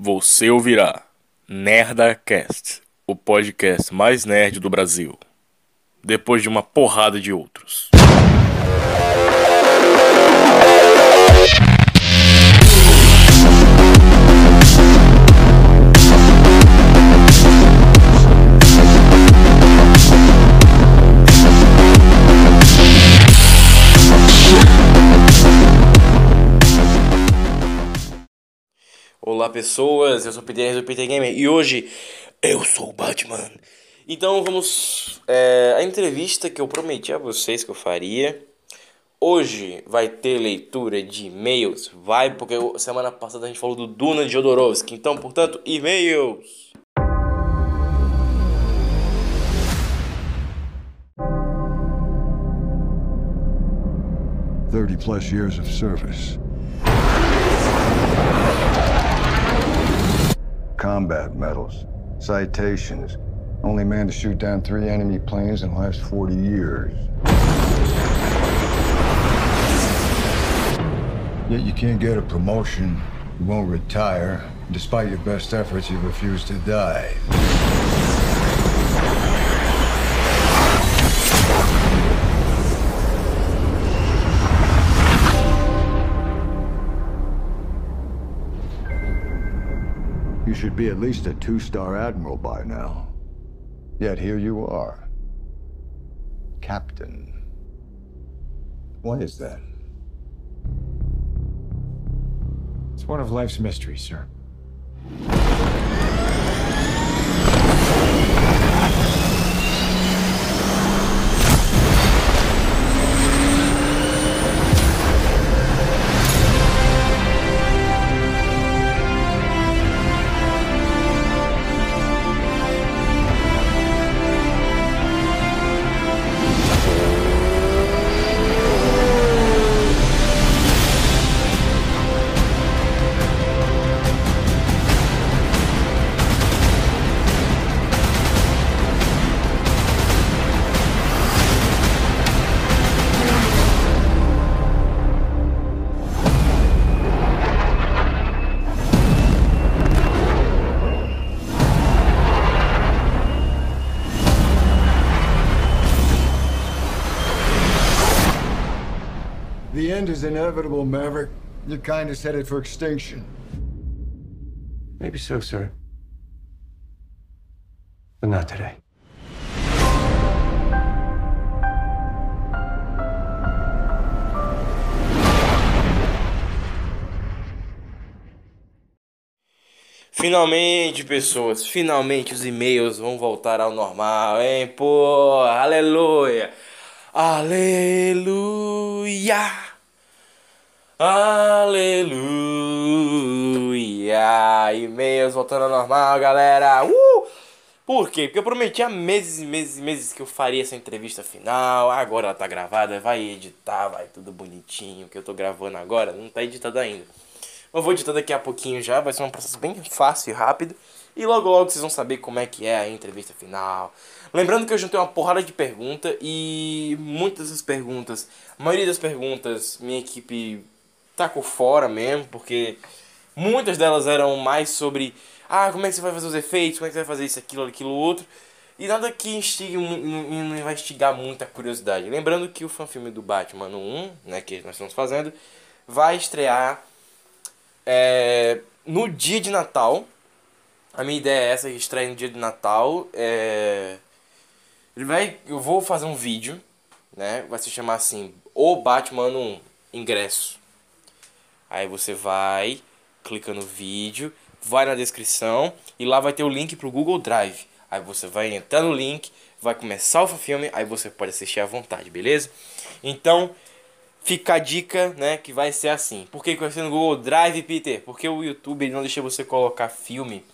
Você ouvirá NerdaCast, o podcast mais nerd do Brasil, depois de uma porrada de outros. Olá pessoas, eu sou o Peter do Peter Gamer e hoje eu sou o Batman. Então vamos. É, a entrevista que eu prometi a vocês que eu faria. Hoje vai ter leitura de e-mails. Vai, porque semana passada a gente falou do Duna de Jodorowsky. Então, portanto, e-mails. Thirty plus years of service. Combat medals, citations. Only man to shoot down three enemy planes in the last 40 years. Yet you can't get a promotion, you won't retire. Despite your best efforts, you refuse to die. Should be at least a two-star admiral by now. Yet here you are. Captain. Why is that? It's one of life's mysteries, sir. Is inevitable, Maverick. Your kind is headed for extinction. Maybe so, sir. But not today. Finalmente, pessoas, finalmente os e-mails vão voltar ao normal, hein? Pô, aleluia! Aleluia! Aleluia! E-mails voltando ao normal, galera! Uh! Por quê? Porque eu prometi há meses e meses e meses que eu faria essa entrevista final. Agora ela tá gravada, vai editar, vai tudo bonitinho. Que eu tô gravando agora não tá editado ainda. Eu vou editar daqui a pouquinho já, vai ser um processo bem fácil e rápido. E logo logo vocês vão saber como é que é a entrevista final. Lembrando que eu juntei uma porrada de perguntas e muitas das perguntas, a maioria das perguntas, minha equipe tacou fora mesmo, porque muitas delas eram mais sobre ah, como é que você vai fazer os efeitos, como é que você vai fazer isso, aquilo, aquilo, outro. E nada que instigue, não vai instigar muita curiosidade. Lembrando que o fanfilme do Batman 1, né, que nós estamos fazendo, vai estrear é, no dia de Natal. A minha ideia é essa, estreia no dia de Natal. É, vai, eu vou fazer um vídeo, né? Vai se chamar assim, o Batman 1 ingresso. Aí você vai, clica no vídeo, vai na descrição e lá vai ter o link pro Google Drive. Aí você vai entrar no link, vai começar o filme, aí você pode assistir à vontade, beleza? Então, fica a dica, né, que vai ser assim. Por que, vai ser no Google Drive, Peter? Porque o YouTube ele não deixa você colocar filme.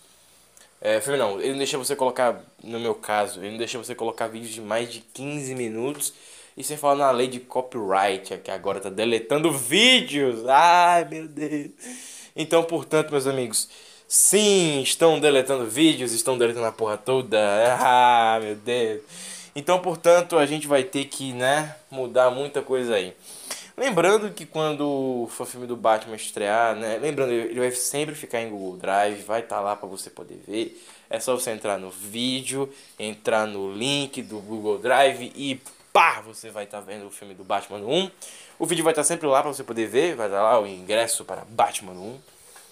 É, filme não, ele não deixa você colocar, no meu caso, ele não deixa você colocar vídeos de mais de 15 minutos. E sem falar na lei de copyright, que agora tá deletando vídeos. Ai, meu Deus. Então, portanto, meus amigos, sim, estão deletando vídeos, estão deletando a porra toda. Ah, meu Deus. Então, portanto, a gente vai ter que, né, mudar muita coisa aí. Lembrando que quando for o filme do Batman estrear, né? Lembrando, ele vai sempre ficar em Google Drive, vai estar tá lá para você poder ver. É só você entrar no vídeo, entrar no link do Google Drive e pá, você vai estar tá vendo o filme do Batman 1. O vídeo vai estar tá sempre lá para você poder ver, vai estar tá lá o ingresso para Batman 1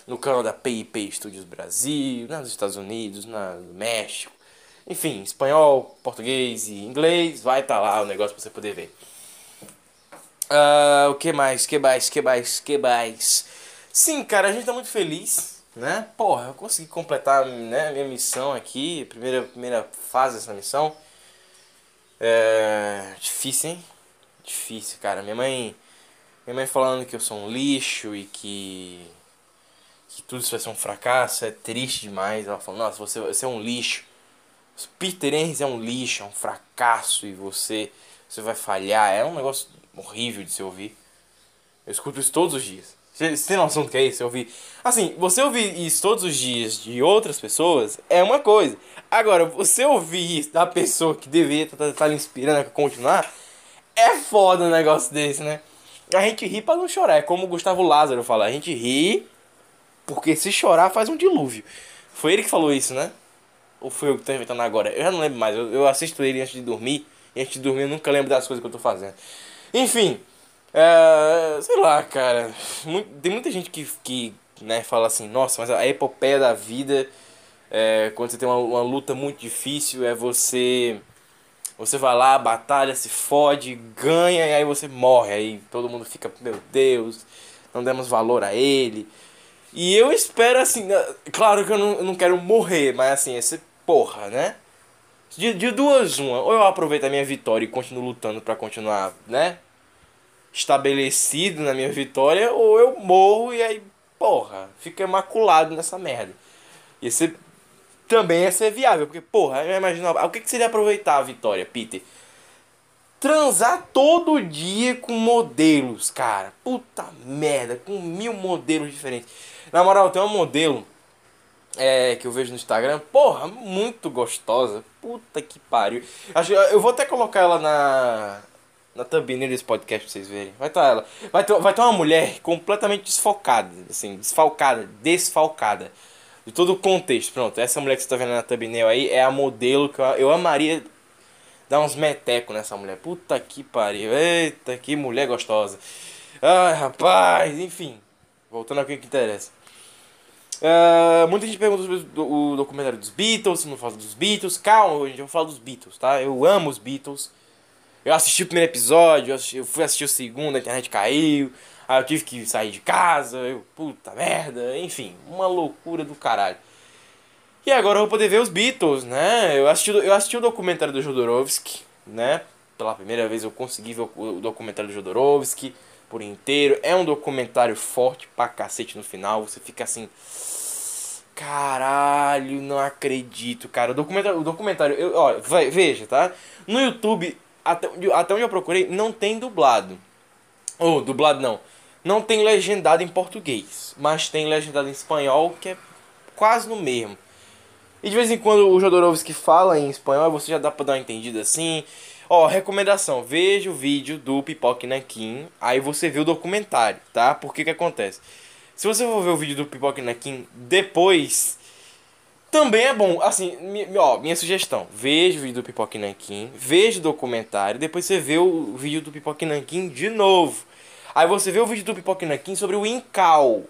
no canal da PIP Studios Brasil, nos Estados Unidos, no México. Enfim, espanhol, português e inglês, vai estar tá lá o negócio para você poder ver. Uh, o que mais? que mais? que mais? que mais? Sim, cara, a gente tá muito feliz, né? Porra, eu consegui completar né, minha missão aqui, primeira, primeira fase dessa missão. É... Difícil, hein? Difícil, cara. Minha mãe. Minha mãe falando que eu sou um lixo e que. que tudo isso vai ser um fracasso, é triste demais. Ela falou, nossa, você, você é um lixo. Peter Enns é um lixo, é um fracasso e você, você vai falhar. É um negócio horrível de se ouvir. Eu escuto isso todos os dias. Você tem noção do que é isso? Eu ouvi. Assim, você ouvir isso todos os dias de outras pessoas é uma coisa. Agora, você ouvir da pessoa que deveria estar tá, tá, tá inspirando a continuar, é foda um negócio desse, né? A gente ri pra não chorar. É como o Gustavo Lázaro fala. A gente ri porque se chorar faz um dilúvio. Foi ele que falou isso, né? Ou foi eu que tô inventando agora? Eu já não lembro mais. Eu, eu assisto ele antes de dormir. E antes de dormir eu nunca lembro das coisas que eu tô fazendo. Enfim. É, sei lá, cara. Muito, tem muita gente que, que né, fala assim, nossa, mas a epopeia da vida, é, quando você tem uma, uma luta muito difícil, é você. Você vai lá, batalha, se fode, ganha e aí você morre. Aí todo mundo fica, meu Deus, não demos valor a ele. E eu espero assim, claro que eu não, eu não quero morrer, mas assim, esse porra, né? De, de duas, uma. Ou eu aproveito a minha vitória e continuo lutando para continuar, né? Estabelecido na minha vitória, ou eu morro e aí, porra, fica maculado nessa merda. E esse também ia ser viável, porque, porra, eu imagino. O que, que seria aproveitar a vitória, Peter? Transar todo dia com modelos, cara. Puta merda, com mil modelos diferentes. Na moral, tem uma modelo é, que eu vejo no Instagram, porra, muito gostosa. Puta que pariu. Acho, eu vou até colocar ela na, na thumbnail desse podcast pra vocês verem. Vai estar tá ela. Vai ter, vai ter uma mulher completamente desfocada, assim, desfalcada, desfalcada. De todo o contexto. Pronto, essa mulher que você tá vendo na thumbnail aí é a modelo que eu, eu amaria dar uns metecos nessa mulher. Puta que pariu. Eita, que mulher gostosa. Ai, rapaz, enfim. Voltando ao que interessa. Uh, muita gente pergunta sobre o documentário dos Beatles, se não fala dos Beatles. Calma, gente, eu vou falar dos Beatles, tá? Eu amo os Beatles. Eu assisti o primeiro episódio, eu fui assistir o segundo, a internet caiu. Aí eu tive que sair de casa, eu, puta merda, enfim, uma loucura do caralho. E agora eu vou poder ver os Beatles, né? Eu assisti, eu assisti o documentário do Jodorowsky, né? Pela primeira vez eu consegui ver o documentário do Jodorowsky por inteiro. É um documentário forte pra cacete no final. Você fica assim. Caralho, não acredito, cara. O documentário, o documentário eu, ó, veja, tá? No YouTube, até, até onde eu procurei, não tem dublado. Ou, oh, dublado não. Não tem legendado em português, mas tem legendado em espanhol, que é quase no mesmo. E de vez em quando o Jodorowsky fala em espanhol, você já dá pra dar uma entendida assim. Ó, recomendação, veja o vídeo do Pipoque Nankin, aí você vê o documentário, tá? Porque que acontece? Se você for ver o vídeo do Pipoque Nankin depois, também é bom. Assim, ó, minha sugestão: veja o vídeo do Pipoque Nankin, veja o documentário, depois você vê o vídeo do Pipoque Nankin de novo. Aí você vê o vídeo do Pipoque Nankin sobre o Incal.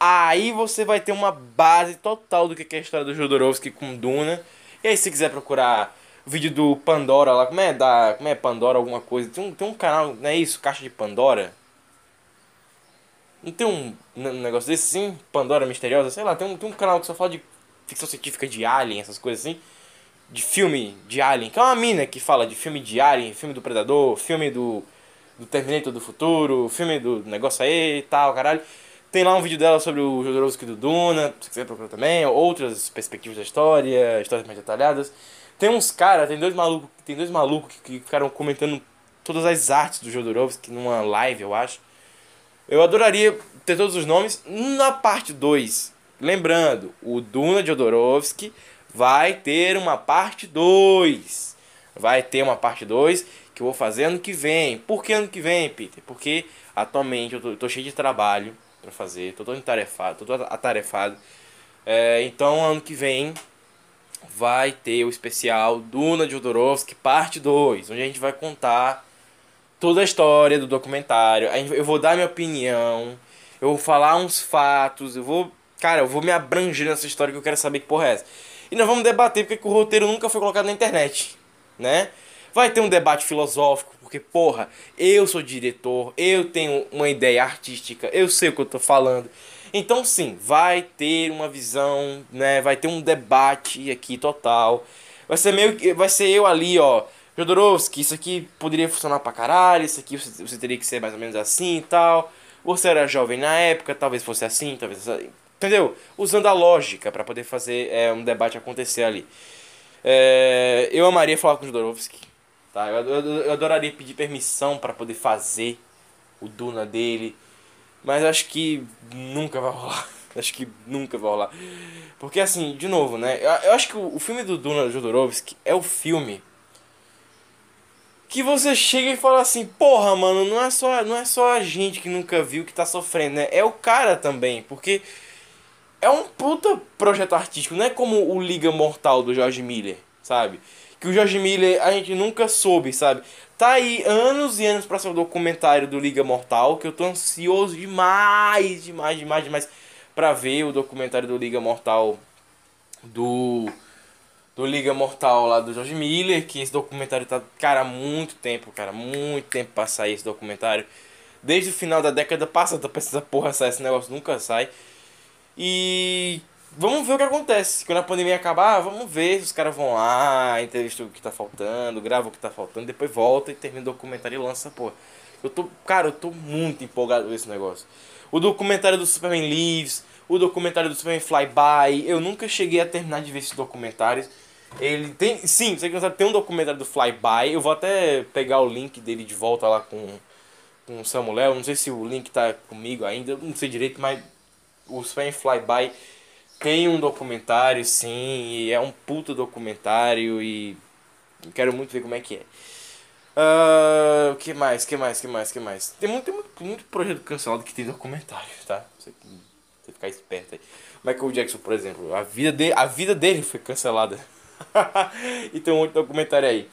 Aí você vai ter uma base total do que é a história do Jodorowsky com Duna. E aí se quiser procurar vídeo do Pandora lá, como é da, como é Pandora alguma coisa, tem um, tem um canal, não é isso, Caixa de Pandora. Não tem um, um negócio desse assim? Pandora Misteriosa? Sei lá, tem um, tem um canal que só fala de ficção científica de Alien, essas coisas assim. De filme de Alien. Que é uma mina que fala de filme de Alien, filme do Predador, filme do, do Terminator do Futuro, filme do negócio aí e tal, caralho. Tem lá um vídeo dela sobre o Jodorowsky do Duna, se quiser procurar também, outras perspectivas da história, histórias mais detalhadas. Tem uns caras, tem dois malucos, tem dois malucos que, que ficaram comentando todas as artes do Jodorowsky numa live, eu acho. Eu adoraria ter todos os nomes na parte 2. Lembrando, o Duna de Jodorowsky vai ter uma parte 2. Vai ter uma parte 2 que eu vou fazer ano que vem. Por que ano que vem, Peter? Porque atualmente eu tô, eu tô cheio de trabalho para fazer, tô todo entarefado, tô todo atarefado. É, então ano que vem vai ter o especial Duna de Jodorowsky parte 2, onde a gente vai contar toda a história do documentário. Eu vou dar minha opinião, eu vou falar uns fatos, eu vou, cara, eu vou me abranger nessa história que eu quero saber que porra é essa. E nós vamos debater porque o roteiro nunca foi colocado na internet, né? Vai ter um debate filosófico, porque, porra, eu sou diretor, eu tenho uma ideia artística, eu sei o que eu tô falando. Então, sim, vai ter uma visão, né? Vai ter um debate aqui total. Vai ser meio vai ser eu ali, ó. Jodorowsky, isso aqui poderia funcionar pra caralho, isso aqui você, você teria que ser mais ou menos assim e tal. Você era jovem na época, talvez fosse assim, talvez. Entendeu? Usando a lógica para poder fazer é, um debate acontecer ali. É, eu amaria falar com o Jodorowsky. Tá? Eu, eu, eu adoraria pedir permissão para poder fazer o Duna dele. Mas acho que nunca vai rolar. Acho que nunca vai rolar. Porque assim, de novo, né? Eu, eu acho que o, o filme do Duna Jodorowsky é o filme que você chega e fala assim, porra, mano, não é só, não é só a gente que nunca viu que tá sofrendo, né? É o cara também, porque é um puta projeto artístico, não é como o Liga Mortal do George Miller, sabe? Que o George Miller a gente nunca soube, sabe? Tá aí anos e anos pra ser o documentário do Liga Mortal, que eu tô ansioso demais, demais, demais, demais pra ver o documentário do Liga Mortal do do Liga Mortal lá do George Miller, que esse documentário tá, cara, há muito tempo, cara, muito tempo pra sair esse documentário. Desde o final da década passada pra essa porra sair, esse negócio nunca sai. E vamos ver o que acontece. Quando a pandemia acabar, vamos ver se os caras vão lá, entrevistam o que tá faltando, gravam o que tá faltando, depois volta e termina o documentário e lança, porra. Eu tô, cara, eu tô muito empolgado com esse negócio. O documentário do Superman Lives, o documentário do Superman Flyby, eu nunca cheguei a terminar de ver esses documentários. Ele tem. Sim, você que sabe, tem um documentário do Flyby. Eu vou até pegar o link dele de volta lá com, com o Samuel. Não sei se o link tá comigo ainda, não sei direito, mas o Sven Flyby tem um documentário, sim, e é um puto documentário e quero muito ver como é que é. Uh, que mais, que mais, que mais, que mais? Tem muito, tem muito, muito projeto cancelado que tem documentário, tá? Você, você ficar esperto aí. Michael Jackson, por exemplo, a vida, de, a vida dele foi cancelada. e tem um outro documentário aí.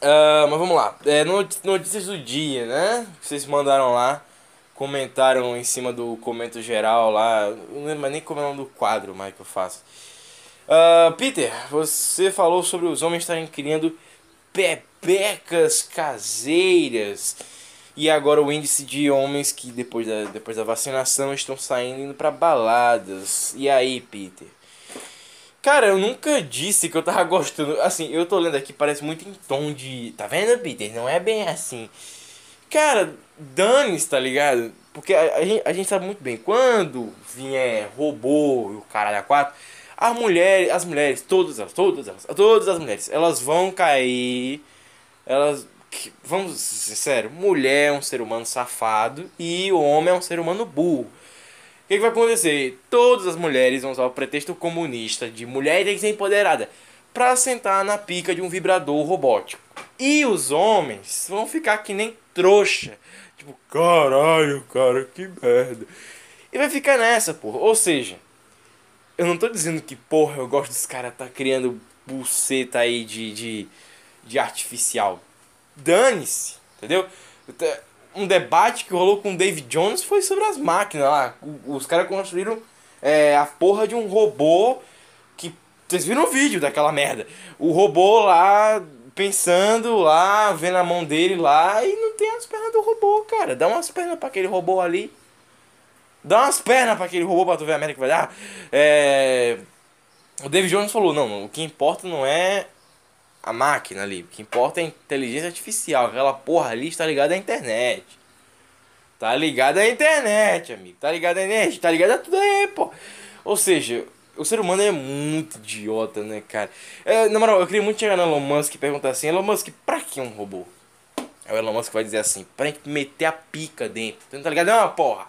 Uh, mas vamos lá. É, notícias do dia, né? Vocês mandaram lá. Comentaram em cima do comento geral lá. Não lembro nem como é o nome do quadro mais que eu faço. Uh, Peter, você falou sobre os homens estarem criando pepecas caseiras. E agora o índice de homens que depois da, depois da vacinação estão saindo indo para baladas. E aí, Peter? Cara, eu nunca disse que eu tava gostando. Assim, eu tô lendo aqui, parece muito em tom de. Tá vendo, Peter? Não é bem assim. Cara, dane-se, tá ligado? Porque a, a, gente, a gente sabe muito bem, quando vier robô e o cara da quatro, as mulheres, as mulheres, todas elas, todas elas, todas as mulheres, elas vão cair. Elas. Vamos ser sério, mulher é um ser humano safado e o homem é um ser humano burro. O que, que vai acontecer? Todas as mulheres vão usar o pretexto comunista de mulher tem que ser empoderada para sentar na pica de um vibrador robótico. E os homens vão ficar que nem trouxa. Tipo, caralho, cara, que merda. E vai ficar nessa, porra. Ou seja, eu não tô dizendo que, porra, eu gosto dos caras tá criando buceta aí de, de, de artificial. Dane-se, entendeu? um debate que rolou com o David Jones foi sobre as máquinas lá. Os caras construíram é, a porra de um robô que. Vocês viram o vídeo daquela merda? O robô lá pensando lá, vendo a mão dele lá e não tem as pernas do robô, cara. Dá umas pernas para aquele robô ali. Dá umas pernas para aquele robô pra tu ver a merda que vai dar. É... O David Jones falou: não, o que importa não é a máquina ali. O que importa é a inteligência artificial. Aquela porra ali está ligada à internet. Tá ligada à internet, amigo. Tá ligada à internet. Tá ligada a tudo aí, pô. Ou seja, o ser humano é muito idiota, né, cara? É, na moral, eu queria muito chegar no Elon Musk e perguntar assim: Elon Musk, pra que um robô? Aí o Elon Musk vai dizer assim: pra meter a pica dentro. Tá ligado? Não, porra.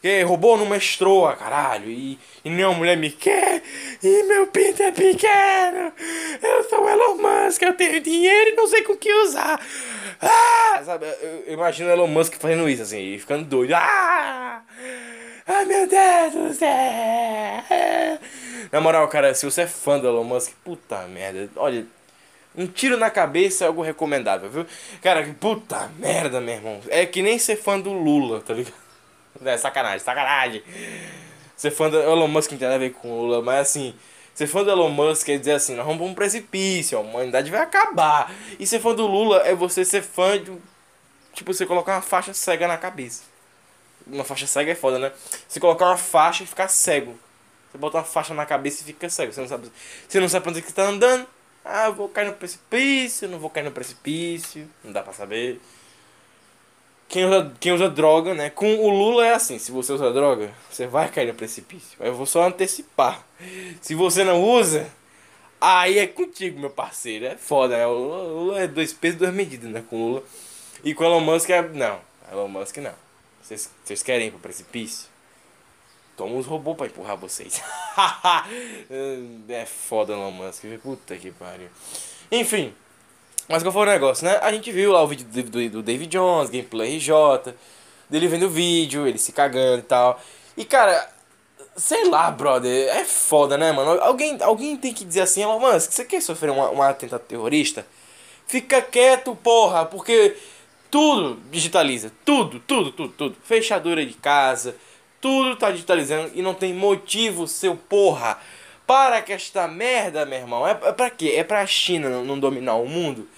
Que robô não mestrou, caralho. E, e nenhuma mulher me quer. E meu pinto é pequeno. Eu sou o Elon Musk, eu tenho dinheiro e não sei com que usar. Ah! Sabe, eu, eu imagino o Elon Musk fazendo isso, assim, e ficando doido. Ah! Ai meu Deus do céu! Na moral, cara, se você é fã do Elon Musk, puta merda. Olha, um tiro na cabeça é algo recomendável, viu? Cara, puta merda, meu irmão. É que nem ser fã do Lula, tá ligado? É sacanagem, sacanagem. Ser fã do Elon Musk não tem nada a ver com o Lula, mas assim, ser fã do Elon Musk quer dizer assim, nós vamos pra um precipício, a humanidade vai acabar. E ser fã do Lula é você ser fã de. Tipo, você colocar uma faixa cega na cabeça. Uma faixa cega é foda, né? Você colocar uma faixa e ficar cego. Você bota uma faixa na cabeça e fica cego. Você não sabe, você não sabe pra onde você tá andando. Ah, vou cair no precipício, não vou cair no precipício. Não dá pra saber. Quem usa, quem usa droga, né? Com o Lula é assim, se você usa droga, você vai cair no precipício. Eu vou só antecipar. Se você não usa, aí é contigo, meu parceiro. É foda, né? O Lula é dois pesos, duas medidas, né? Com o Lula. E com o Elon Musk é. Não, Elon Musk não. Vocês, querem ir pro precipício? Toma os robôs pra empurrar vocês. é foda Elon Musk. Puta que pariu. Enfim. Mas qual foi o negócio, né? A gente viu lá o vídeo do, do, David Jones, gameplay RJ, dele vendo o vídeo, ele se cagando e tal. E cara, sei lá, brother, é foda, né, mano? Alguém, alguém tem que dizer assim, Elon Musk, você quer sofrer um, um atentado terrorista? Fica quieto, porra, porque tudo digitaliza. Tudo, tudo, tudo, tudo. Fechadura de casa, tudo tá digitalizando e não tem motivo, seu porra. Para que esta merda, meu irmão. É, é pra quê? É pra China não, dominar o mundo?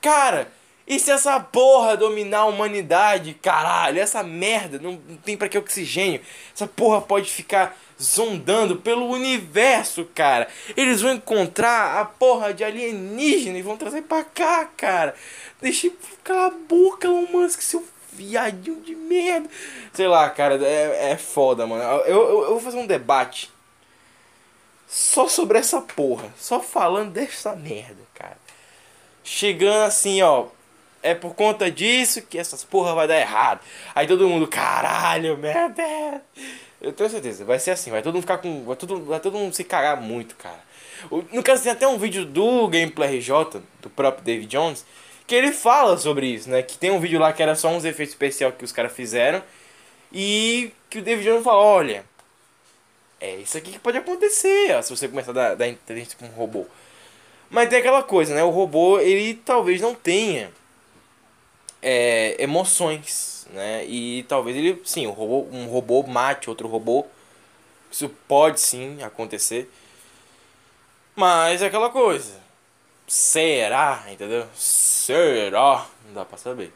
Cara, e se essa porra dominar a humanidade, caralho? Essa merda não, não tem pra que oxigênio. Essa porra pode ficar zondando pelo universo, cara. Eles vão encontrar a porra de alienígena e vão trazer pra cá, cara. Deixa ficar a boca, Elon Musk, seu viadinho de merda. Sei lá, cara, é, é foda, mano. Eu, eu, eu vou fazer um debate só sobre essa porra. Só falando dessa merda, cara. Chegando assim, ó. É por conta disso que essas porra vai dar errado. Aí todo mundo, caralho, Deus. Eu tenho certeza, vai ser assim, vai todo mundo ficar com. Vai todo, vai todo mundo se cagar muito, cara. No caso, tem até um vídeo do Gameplay RJ, do próprio David Jones, que ele fala sobre isso, né? Que tem um vídeo lá que era só uns efeitos especiais que os caras fizeram. E que o David Jones fala, olha, é isso aqui que pode acontecer ó, se você começar a dar, dar inteligência com um robô. Mas tem aquela coisa, né? O robô, ele talvez não tenha é, emoções, né? E talvez ele, sim, um robô, um robô mate outro robô. Isso pode sim acontecer. Mas é aquela coisa. Será? Entendeu? Será? Não dá pra saber.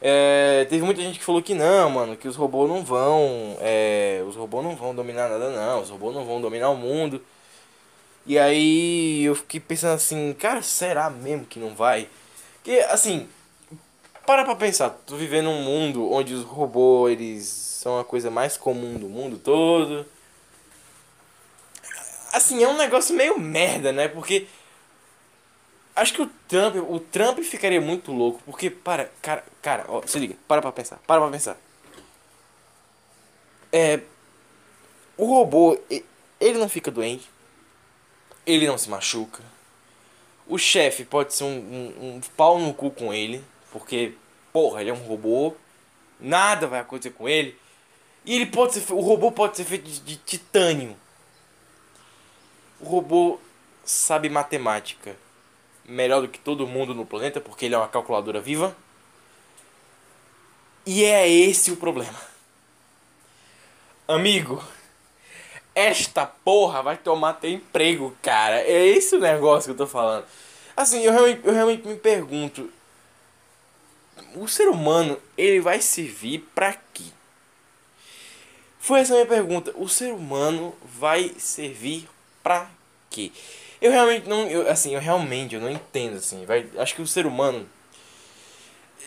É, teve muita gente que falou que não, mano, que os robôs não vão. É, os robôs não vão dominar nada, não. Os robôs não vão dominar o mundo. E aí eu fiquei pensando assim, cara, será mesmo que não vai? Que assim, para pra pensar, tu vivendo num mundo onde os robôs eles são a coisa mais comum do mundo todo. Assim, é um negócio meio merda, né? Porque Acho que o Trump, o Trump ficaria muito louco, porque, para, cara, cara, ó, se liga, para pra pensar, para pra pensar. É, o robô, ele não fica doente, ele não se machuca, o chefe pode ser um, um, um pau no cu com ele, porque, porra, ele é um robô, nada vai acontecer com ele, e ele pode ser, o robô pode ser feito de, de titânio. O robô sabe matemática melhor do que todo mundo no planeta, porque ele é uma calculadora viva. E é esse o problema. Amigo, esta porra vai tomar teu emprego, cara. É esse o negócio que eu tô falando. Assim, eu realmente, eu realmente me pergunto: o ser humano, ele vai servir pra quê? Foi essa minha pergunta. O ser humano vai servir pra quê? Eu realmente não, eu, assim, eu realmente eu não entendo assim, vai, acho que o ser humano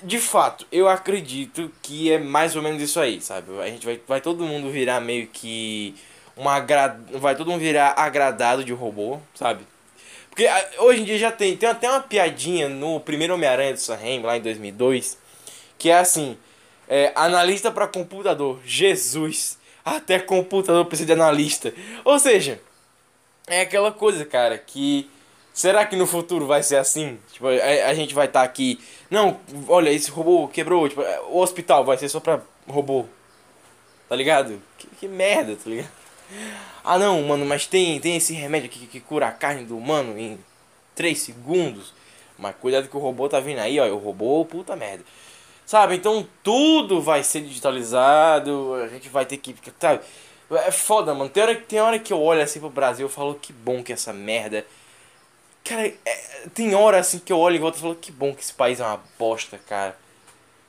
de fato, eu acredito que é mais ou menos isso aí, sabe? A gente vai, vai todo mundo virar meio que uma agra... vai todo mundo virar agradado de robô, sabe? Porque hoje em dia já tem, tem até uma piadinha no primeiro Homem-Aranha do Sam lá em 2002, que é assim, É, analista para computador. Jesus. Até computador precisa de analista. Ou seja, é aquela coisa, cara, que. Será que no futuro vai ser assim? Tipo, a, a gente vai estar tá aqui. Não, olha, esse robô quebrou. Tipo, o hospital vai ser só pra robô. Tá ligado? Que, que merda, tá ligado? Ah não, mano, mas tem, tem esse remédio aqui que, que cura a carne do humano em 3 segundos. Mas cuidado que o robô tá vindo aí, ó. O robô, puta merda. Sabe? Então tudo vai ser digitalizado. A gente vai ter que. Sabe? É foda, mano. Tem hora, tem hora que eu olho assim pro Brasil e falo que bom que essa merda. Cara, é, tem hora assim que eu olho e volto e falo que bom que esse país é uma bosta, cara.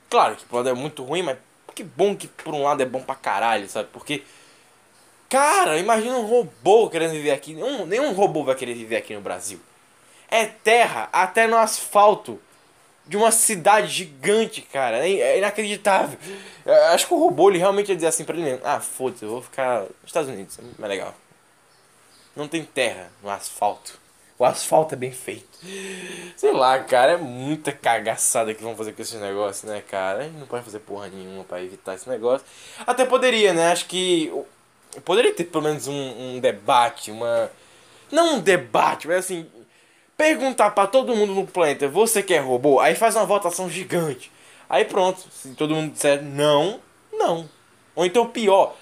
Claro que pode é muito ruim, mas que bom que por um lado é bom pra caralho, sabe? Porque. Cara, imagina um robô querendo viver aqui. Nenhum, nenhum robô vai querer viver aqui no Brasil. É terra até no asfalto de uma cidade gigante, cara. É inacreditável. Eu acho que o robô ele realmente ia dizer assim pra ele: Ah, foda-se, eu vou ficar nos Estados Unidos, é mais legal. Não tem terra no asfalto. O asfalto é bem feito. Sei lá, cara, é muita cagaçada que vão fazer com esse negócio, né, cara? Não pode fazer porra nenhuma para evitar esse negócio. Até poderia, né? Acho que. Poderia ter pelo menos um, um debate, uma. Não um debate, mas assim perguntar para todo mundo no planeta, você quer robô? Aí faz uma votação gigante. Aí pronto, se todo mundo disser não, não. Ou então pior,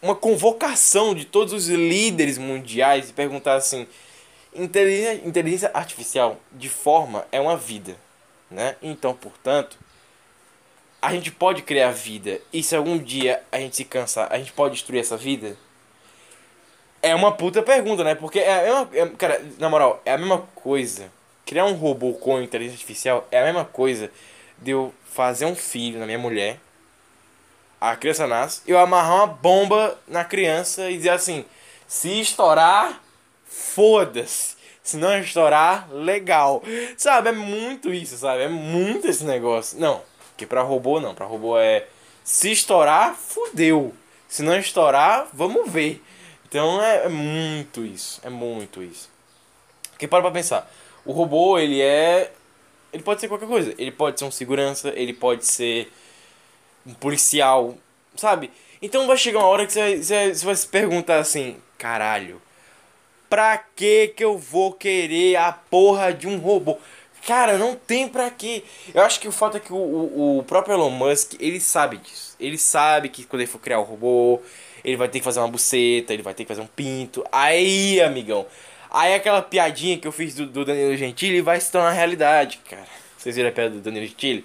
uma convocação de todos os líderes mundiais e perguntar assim: inteligência, inteligência artificial de forma é uma vida, né? Então, portanto, a gente pode criar vida e se algum dia a gente se cansar, a gente pode destruir essa vida? É uma puta pergunta, né? Porque é a mesma. É, cara, na moral, é a mesma coisa. Criar um robô com inteligência artificial é a mesma coisa de eu fazer um filho na minha mulher. A criança nasce, eu amarrar uma bomba na criança e dizer assim: se estourar, foda-se. Se não estourar, legal. Sabe, é muito isso, sabe? É muito esse negócio. Não, que pra robô não. Pra robô é. Se estourar, fudeu. Se não estourar, vamos ver. Então é, é muito isso, é muito isso. Porque para pra pensar, o robô ele é. Ele pode ser qualquer coisa. Ele pode ser um segurança, ele pode ser um policial, sabe? Então vai chegar uma hora que você, você, você vai se perguntar assim: caralho, pra que que eu vou querer a porra de um robô? Cara, não tem pra quê. Eu acho que o fato é que o, o, o próprio Elon Musk, ele sabe disso. Ele sabe que quando ele for criar o robô, ele vai ter que fazer uma buceta, ele vai ter que fazer um pinto. Aí, amigão. Aí aquela piadinha que eu fiz do, do Danilo Gentili vai se tornar realidade, cara. Vocês viram a piada do Danilo Gentili?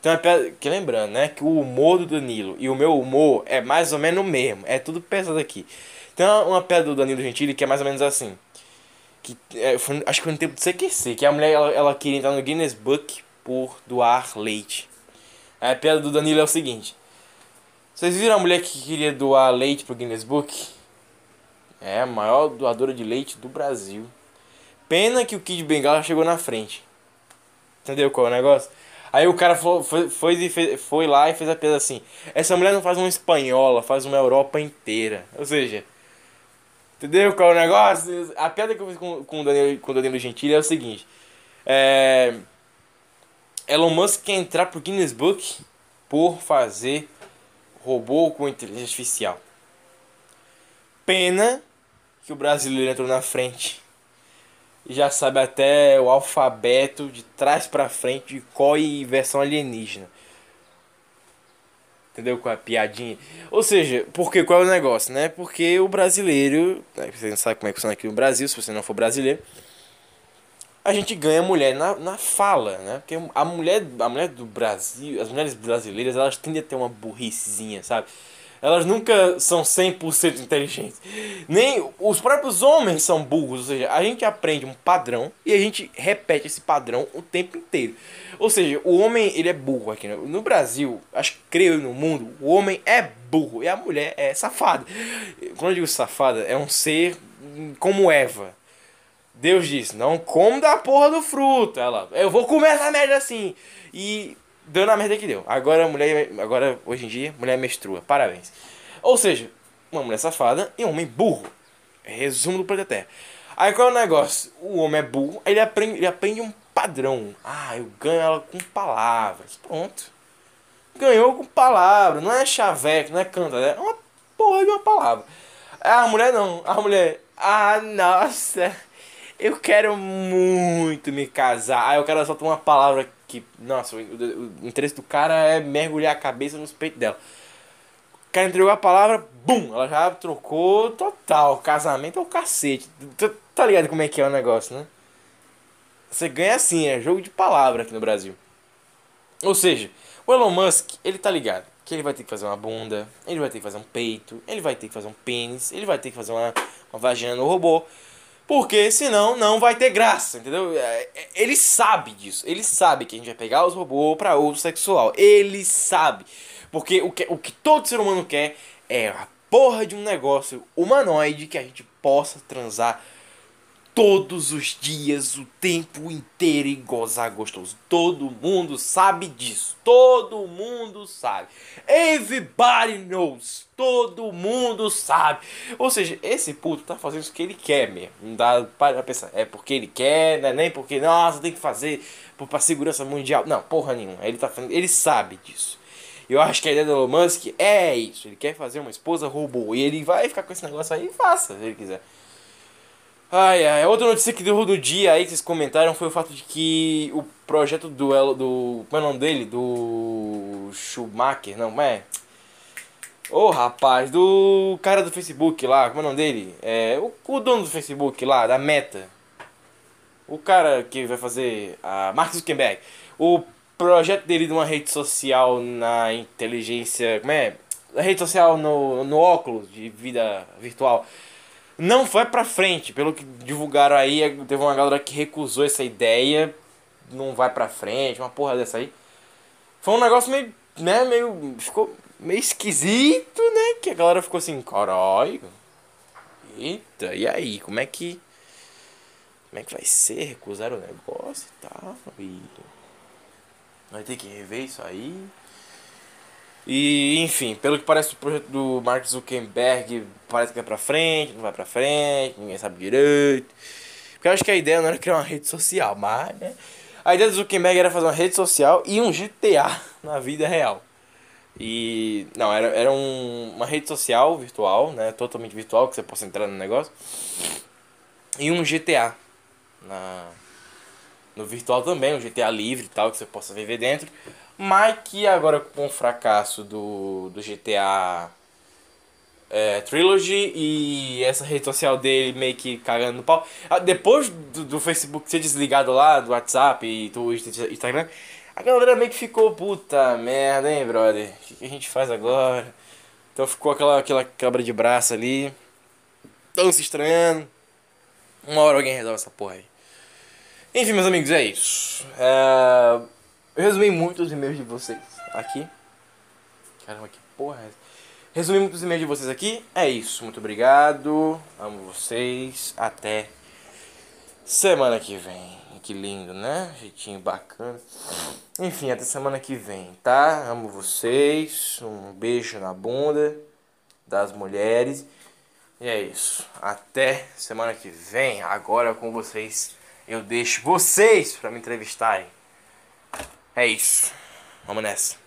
Então é piada. Que lembrando, né? Que o humor do Danilo e o meu humor é mais ou menos o mesmo. É tudo pesado aqui. Uma, uma piada do Danilo Gentili que é mais ou menos assim. Que, é, foi, acho que foi no tempo do CQC, que a mulher ela, ela queria entrar no Guinness Book por doar leite. A piada do Danilo é o seguinte. Vocês viram a mulher que queria doar leite pro Guinness Book? É a maior doadora de leite do Brasil. Pena que o Kid Bengala chegou na frente. Entendeu qual é o negócio? Aí o cara foi, foi, foi, foi lá e fez a piada assim. Essa mulher não faz uma espanhola, faz uma Europa inteira. Ou seja, entendeu qual é o negócio? A piada que eu fiz com, com, o, Danilo, com o Danilo Gentili é o seguinte. É, Elon Musk quer entrar pro Guinness Book por fazer robô com inteligência artificial. Pena que o brasileiro entrou na frente e já sabe até o alfabeto de trás para frente de COI versão alienígena. Entendeu com a piadinha? Ou seja, porque qual é o negócio, né? Porque o brasileiro, né, você não sabe como é que funciona aqui no Brasil, se você não for brasileiro, a gente ganha mulher na, na fala, né? Porque a mulher, a mulher do Brasil, as mulheres brasileiras, elas tendem a ter uma burricezinha, sabe? Elas nunca são 100% inteligentes. Nem os próprios homens são burros, ou seja, a gente aprende um padrão e a gente repete esse padrão o tempo inteiro. Ou seja, o homem, ele é burro aqui no, no Brasil, acho que creio no mundo, o homem é burro e a mulher é safada. Quando eu digo safada, é um ser como Eva Deus disse, não come da porra do fruto. Ela, eu vou comer essa merda assim. E deu na merda que deu. Agora mulher, agora hoje em dia, mulher menstrua. Parabéns. Ou seja, uma mulher safada e um homem burro. Resumo do planeta Terra. Aí qual é o negócio? O homem é burro, ele aprende, ele aprende um padrão. Ah, eu ganho ela com palavras. Pronto. ganhou com palavra, não é chaveco, não é canta, é uma porra de uma palavra. A mulher não, a mulher, ah, nossa, eu quero muito me casar. Aí o cara solta uma palavra que, nossa, o, o, o interesse do cara é mergulhar a cabeça nos peitos dela. O cara entregou a palavra, bum, ela já trocou total. Casamento é o cacete. Tá, tá ligado como é que é o negócio, né? Você ganha assim, é jogo de palavra aqui no Brasil. Ou seja, o Elon Musk, ele tá ligado que ele vai ter que fazer uma bunda, ele vai ter que fazer um peito, ele vai ter que fazer um pênis, ele vai ter que fazer uma, uma vagina no robô. Porque senão não vai ter graça, entendeu? É, é, ele sabe disso. Ele sabe que a gente vai pegar os robôs para uso sexual. Ele sabe. Porque o que, o que todo ser humano quer é a porra de um negócio humanoide que a gente possa transar todos os dias, o tempo inteiro e gozar gostoso. Todo mundo sabe disso. Todo mundo sabe. Everybody knows. Todo mundo sabe. Ou seja, esse puto tá fazendo isso que ele quer mesmo. Não dá para pensar. É porque ele quer, não é nem porque, nossa, tem que fazer pra segurança mundial. Não, porra nenhuma. Ele tá ele sabe disso. Eu acho que a ideia do Elon Musk é isso. Ele quer fazer uma esposa robô. E ele vai ficar com esse negócio aí e faça, se ele quiser. Ai, ai, outra notícia que deu no dia aí que vocês comentaram foi o fato de que o projeto do. do como é o nome dele? Do. Schumacher, não, é? Ô oh, rapaz, do cara do Facebook lá, como é o nome dele? É, o, o dono do Facebook lá, da Meta. O cara que vai fazer. A Mark Zuckerberg. O projeto dele de uma rede social na inteligência. Como é? A rede social no, no óculos de vida virtual não foi pra frente. Pelo que divulgaram aí, teve uma galera que recusou essa ideia. Não vai pra frente, uma porra dessa aí. Foi um negócio meio, né, meio. Ficou meio esquisito, né? Que a galera ficou assim, caralho. Eita, e aí, como é que. Como é que vai ser? Recusar o negócio e tal. E... Vai ter que rever isso aí. E, enfim, pelo que parece o projeto do Mark Zuckerberg parece que vai pra frente, não vai pra frente, ninguém sabe direito. Porque eu acho que a ideia não era criar uma rede social, mas, né? A ideia do Zuckerberg era fazer uma rede social e um GTA na vida real. E, não, era, era um, uma rede social virtual, né? Totalmente virtual, que você possa entrar no negócio. E um GTA na, no virtual também, um GTA livre e tal, que você possa viver dentro. Mas que agora com o fracasso do, do GTA é, Trilogy e essa rede social dele meio que cagando no pau. Ah, depois do, do Facebook ser desligado lá, do WhatsApp e do Instagram, a galera meio que ficou puta merda, hein, brother? O que a gente faz agora? Então ficou aquela, aquela quebra de braço ali. Tão se estranhando. Uma hora alguém resolve essa porra aí. Enfim, meus amigos, é isso. É... Eu resumi muitos e-mails de vocês aqui. Caramba, que porra é? Resumi muitos e-mails de vocês aqui. É isso. Muito obrigado. Amo vocês. Até semana que vem. Que lindo, né? Jeitinho bacana. Enfim, até semana que vem, tá? Amo vocês. Um beijo na bunda das mulheres. E é isso. Até semana que vem. Agora com vocês. Eu deixo vocês para me entrevistarem. É isso. Vamos nessa.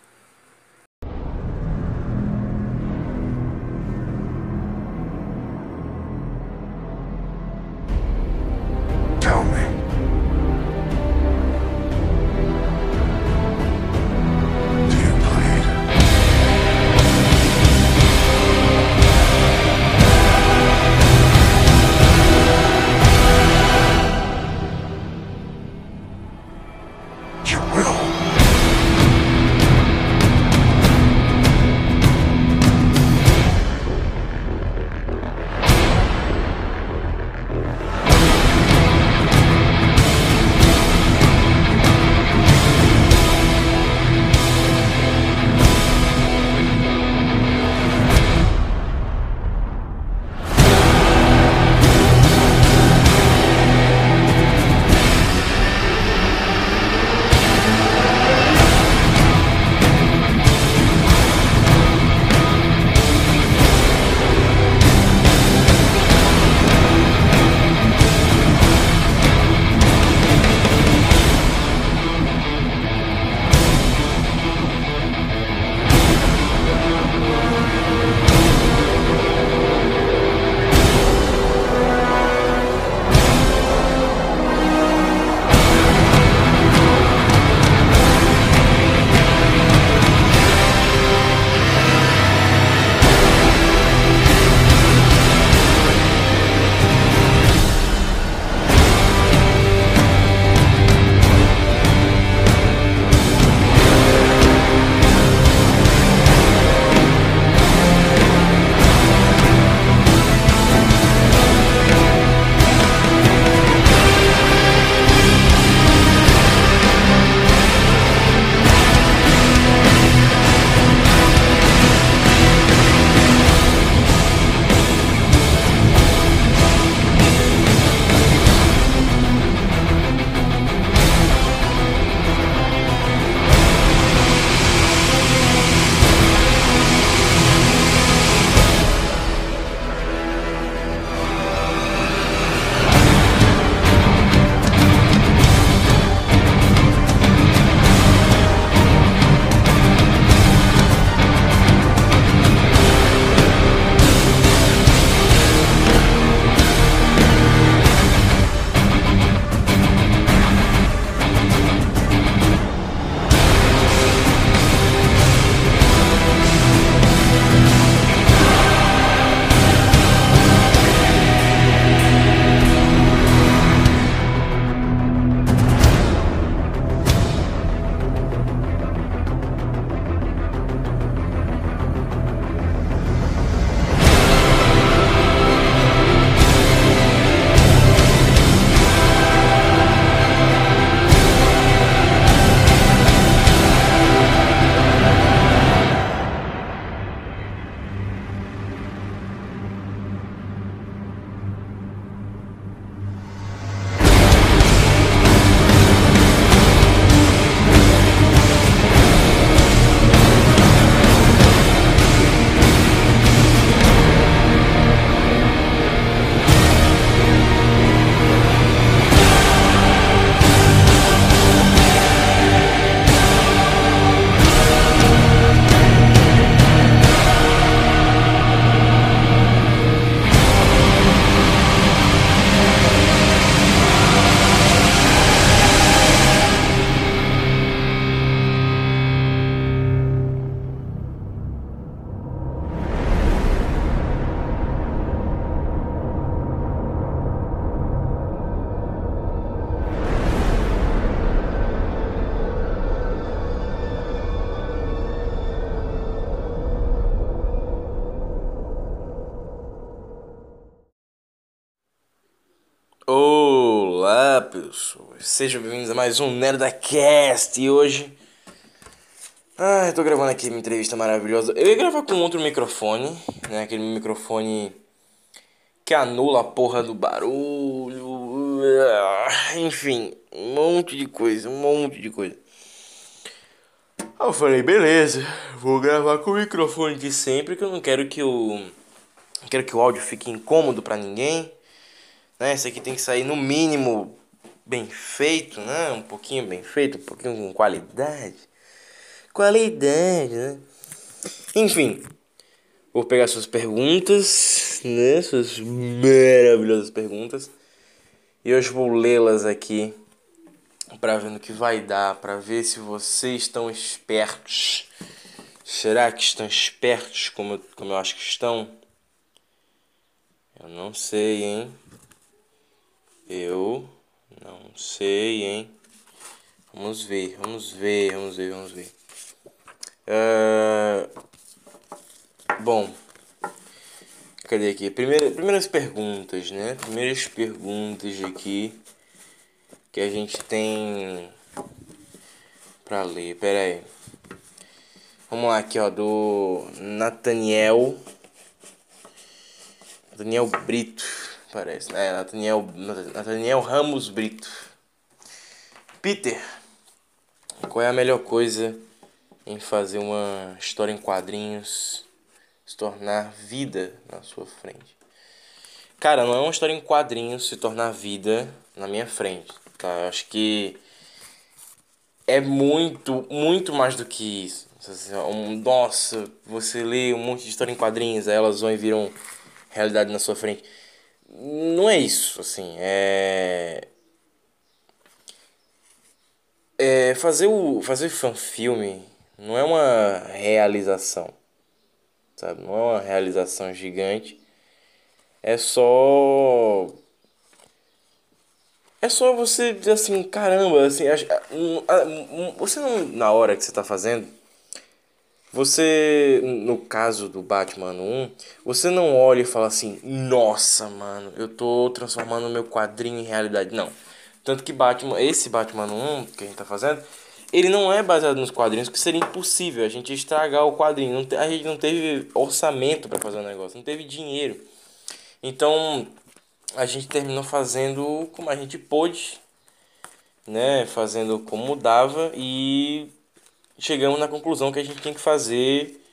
Mais um NerdaCast. E hoje. Ah, eu tô gravando aqui uma entrevista maravilhosa. Eu ia gravar com outro microfone, né? Aquele microfone que anula a porra do barulho. Enfim, um monte de coisa, um monte de coisa. Aí eu falei, beleza, vou gravar com o microfone de sempre, que eu não quero que o. Não quero que o áudio fique incômodo pra ninguém. Né? Esse aqui tem que sair no mínimo bem feito, né? Um pouquinho bem feito, um pouquinho com qualidade. Qualidade, né? Enfim, vou pegar suas perguntas, né? Suas maravilhosas perguntas. E hoje vou lê-las aqui para ver no que vai dar, para ver se vocês estão espertos. Será que estão espertos como, eu- como eu acho que estão? Eu não sei, hein? Eu sei, hein? Vamos ver, vamos ver, vamos ver, vamos ver. Ah, bom, cadê aqui? Primeira, primeiras perguntas, né? Primeiras perguntas aqui que a gente tem pra ler. Pera aí. Vamos lá aqui, ó, do Nathaniel. Nathaniel Brito, parece. É, Nathaniel, Nathaniel Ramos Brito. Peter, qual é a melhor coisa em fazer uma história em quadrinhos se tornar vida na sua frente? Cara, não é uma história em quadrinhos se tornar vida na minha frente, tá? Eu acho que é muito, muito mais do que isso. Nossa, você lê um monte de história em quadrinhos, aí elas vão e viram realidade na sua frente. Não é isso, assim, é... É, fazer o fazer fanfilme não é uma realização, sabe? Não é uma realização gigante. É só é só você dizer assim, caramba, assim, a- a- a- você não na hora que você tá fazendo, você no caso do Batman 1, você não olha e fala assim, nossa, mano, eu tô transformando meu quadrinho em realidade. Não. Tanto que Batman, esse Batman 1 que a gente tá fazendo, ele não é baseado nos quadrinhos, que seria impossível a gente estragar o quadrinho. Te- a gente não teve orçamento para fazer o negócio, não teve dinheiro. Então, a gente terminou fazendo como a gente pôde, né? Fazendo como dava e chegamos na conclusão que a gente tinha que fazer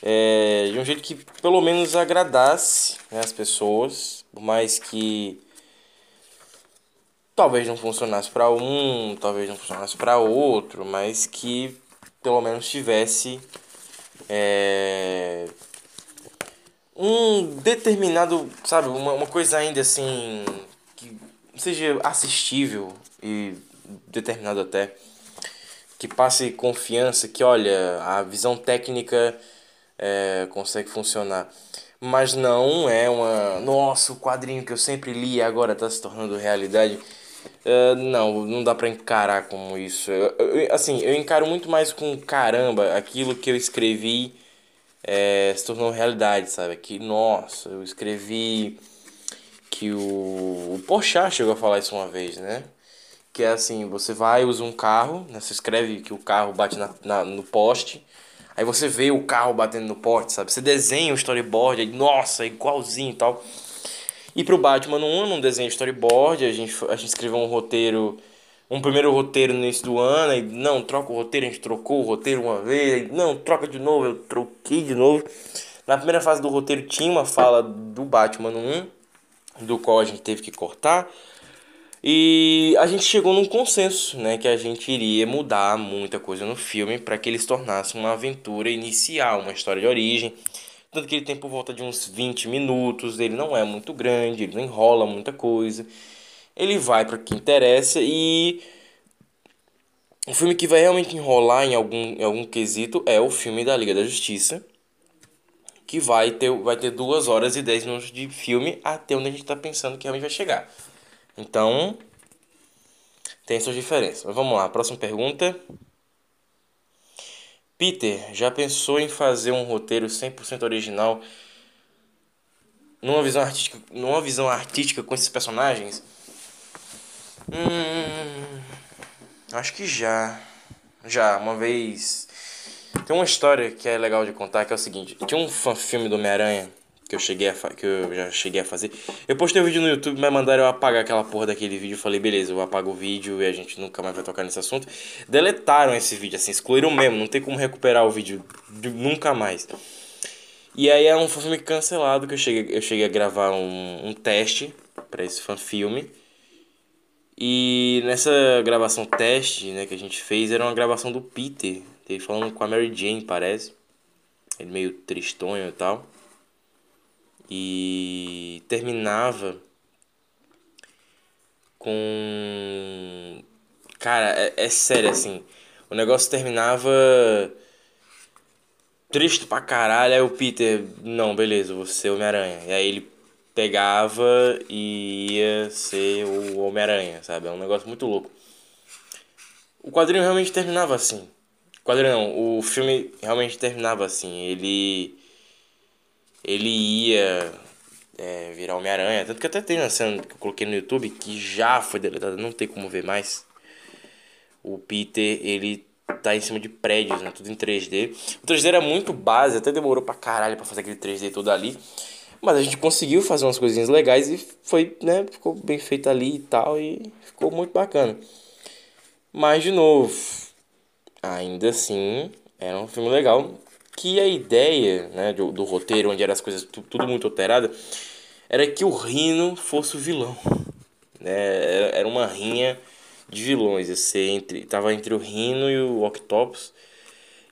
é, de um jeito que pelo menos agradasse né, as pessoas, por mais que talvez não funcionasse para um, talvez não funcionasse para outro, mas que pelo menos tivesse é, um determinado, sabe, uma, uma coisa ainda assim que seja assistível e determinado até que passe confiança que olha a visão técnica é, consegue funcionar. Mas não é uma nossa o quadrinho que eu sempre li agora está se tornando realidade É, não não dá para encarar como isso Eu- eu- assim eu encaro muito mais com caramba aquilo que eu escrevi é, se tornou realidade sabe que nossa eu escrevi que o, o Porchat chegou a falar isso uma vez, né? Que é assim, você vai, usa um carro, né? Você escreve que o carro bate na, na- no poste, aí você vê o carro batendo no poste, sabe? Você desenha o storyboard, aí, nossa, é igualzinho e tal. E pro Batman 1 eu não desenhei storyboard, a gente, a gente escreveu um roteiro, um primeiro roteiro no início do ano, aí não, troca o roteiro, a gente trocou o roteiro uma vez, aí, não, troca de novo, eu troquei de novo. Na primeira fase do roteiro tinha uma fala do Batman 1, do qual a gente teve que cortar. E a gente chegou num consenso, né, que a gente iria mudar muita coisa no filme para que ele se tornasse uma aventura inicial, uma história de origem. Tanto que ele tem por volta de uns 20 minutos, ele não é muito grande, ele não enrola muita coisa. Ele vai para o que interessa e o filme que vai realmente enrolar em algum, em algum quesito é o filme da Liga da Justiça, que vai ter, vai ter 2 horas e 10 minutos de filme até onde a gente está pensando que realmente vai chegar. Então, tem suas diferenças. Mas vamos lá, próxima pergunta. Peter, já pensou em fazer um roteiro 100% original? numa visão artística, numa visão artística com esses personagens? Hum, acho que já. Já, uma vez. Tem uma história que é legal de contar que é o seguinte: tinha um fã filme do Homem-Aranha que eu cheguei a que eu já cheguei a fazer. Eu postei um vídeo no YouTube, mas mandaram eu apagar aquela porra daquele vídeo. Eu falei, beleza, eu apago o vídeo e a gente nunca mais vai tocar nesse assunto. Deletaram esse vídeo, assim, excluíram mesmo, não tem como recuperar o vídeo nunca mais. E aí é um filme cancelado que eu cheguei, eu cheguei a gravar um, um teste para esse fanfilme. E nessa gravação teste né, que a gente fez, era uma gravação do Peter, ele falando com a Mary Jane, parece. Ele meio tristonho e tal e terminava com. Cara, é, é sério assim. O negócio terminava triste pra caralho. Aí o Peter, não, beleza, você é Homem-Aranha. E aí ele pegava e ia ser o Homem-Aranha, sabe? É um negócio muito louco. O quadrinho realmente terminava assim. O quadrinho não, o filme realmente terminava assim. Ele ele ia é, virar Homem-Aranha. Tanto que até tem uma cena que eu coloquei no YouTube que já foi deletada, não tem como ver mais. O Peter, ele tá em cima de prédios, né? Tudo em 3D. O 3D era muito base, até demorou pra caralho pra fazer aquele 3D todo ali. Mas a gente conseguiu fazer umas coisinhas legais e foi, né? Ficou bem feito ali e tal. E ficou muito bacana. Mas, de novo, ainda assim, era um filme legal que a ideia né, do, do roteiro, onde eram as coisas tudo muito alterado, era que o Rino fosse o vilão. Né? Era uma rinha de vilões. Ia ser entre, tava entre o Rino e o Octopus.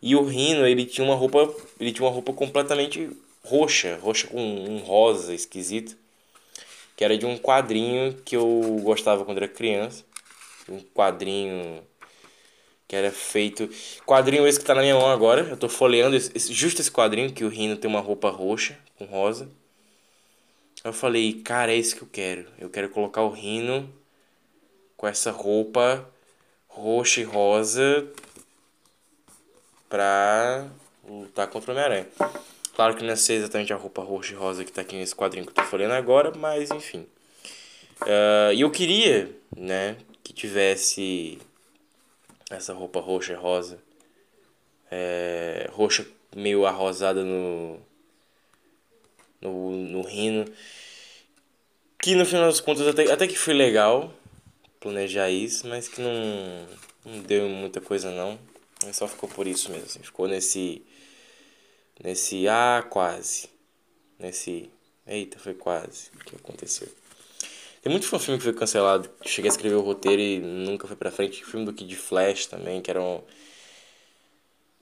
E o Rino, ele tinha uma roupa, ele tinha uma roupa completamente roxa, roxa com um rosa esquisito, que era de um quadrinho que eu gostava quando era criança. Um quadrinho que era feito. Quadrinho esse que tá na minha mão agora. Eu tô folheando esse, justo esse quadrinho que o Rino tem uma roupa roxa com rosa. Eu falei, cara, é isso que eu quero. Eu quero colocar o Rino com essa roupa roxa e rosa pra lutar contra o Homem-Aranha. Claro que não sei exatamente a roupa roxa e rosa que tá aqui nesse quadrinho que eu tô folheando agora, mas enfim. Uh, e eu queria, né, que tivesse essa roupa roxa e rosa. É, roxa meio arrosada no, no, no rino. Que no final das contas até, até que foi legal planejar isso, mas que não, não deu muita coisa não. Mas só ficou por isso mesmo. Assim. Ficou nesse. Nesse. Ah, quase. Nesse. Eita, foi quase. O que aconteceu? Tem muito filme que foi cancelado. Cheguei a escrever o roteiro e nunca foi pra frente. Filme do Kid Flash também, que era um.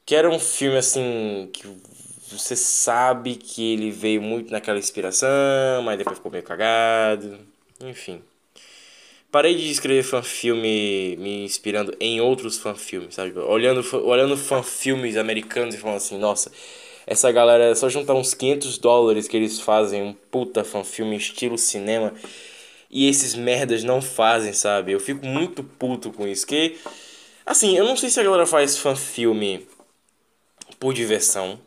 Que era um filme assim. Que você sabe que ele veio muito naquela inspiração, mas depois ficou meio cagado. Enfim. Parei de escrever fanfilme me inspirando em outros fanfilmes, sabe? Olhando, olhando fanfilmes americanos e falando assim, nossa, essa galera é só juntar uns 500 dólares que eles fazem um puta fanfilme estilo cinema e esses merdas não fazem, sabe? Eu fico muito puto com isso. Que, assim, eu não sei se a galera faz fanfilme por diversão,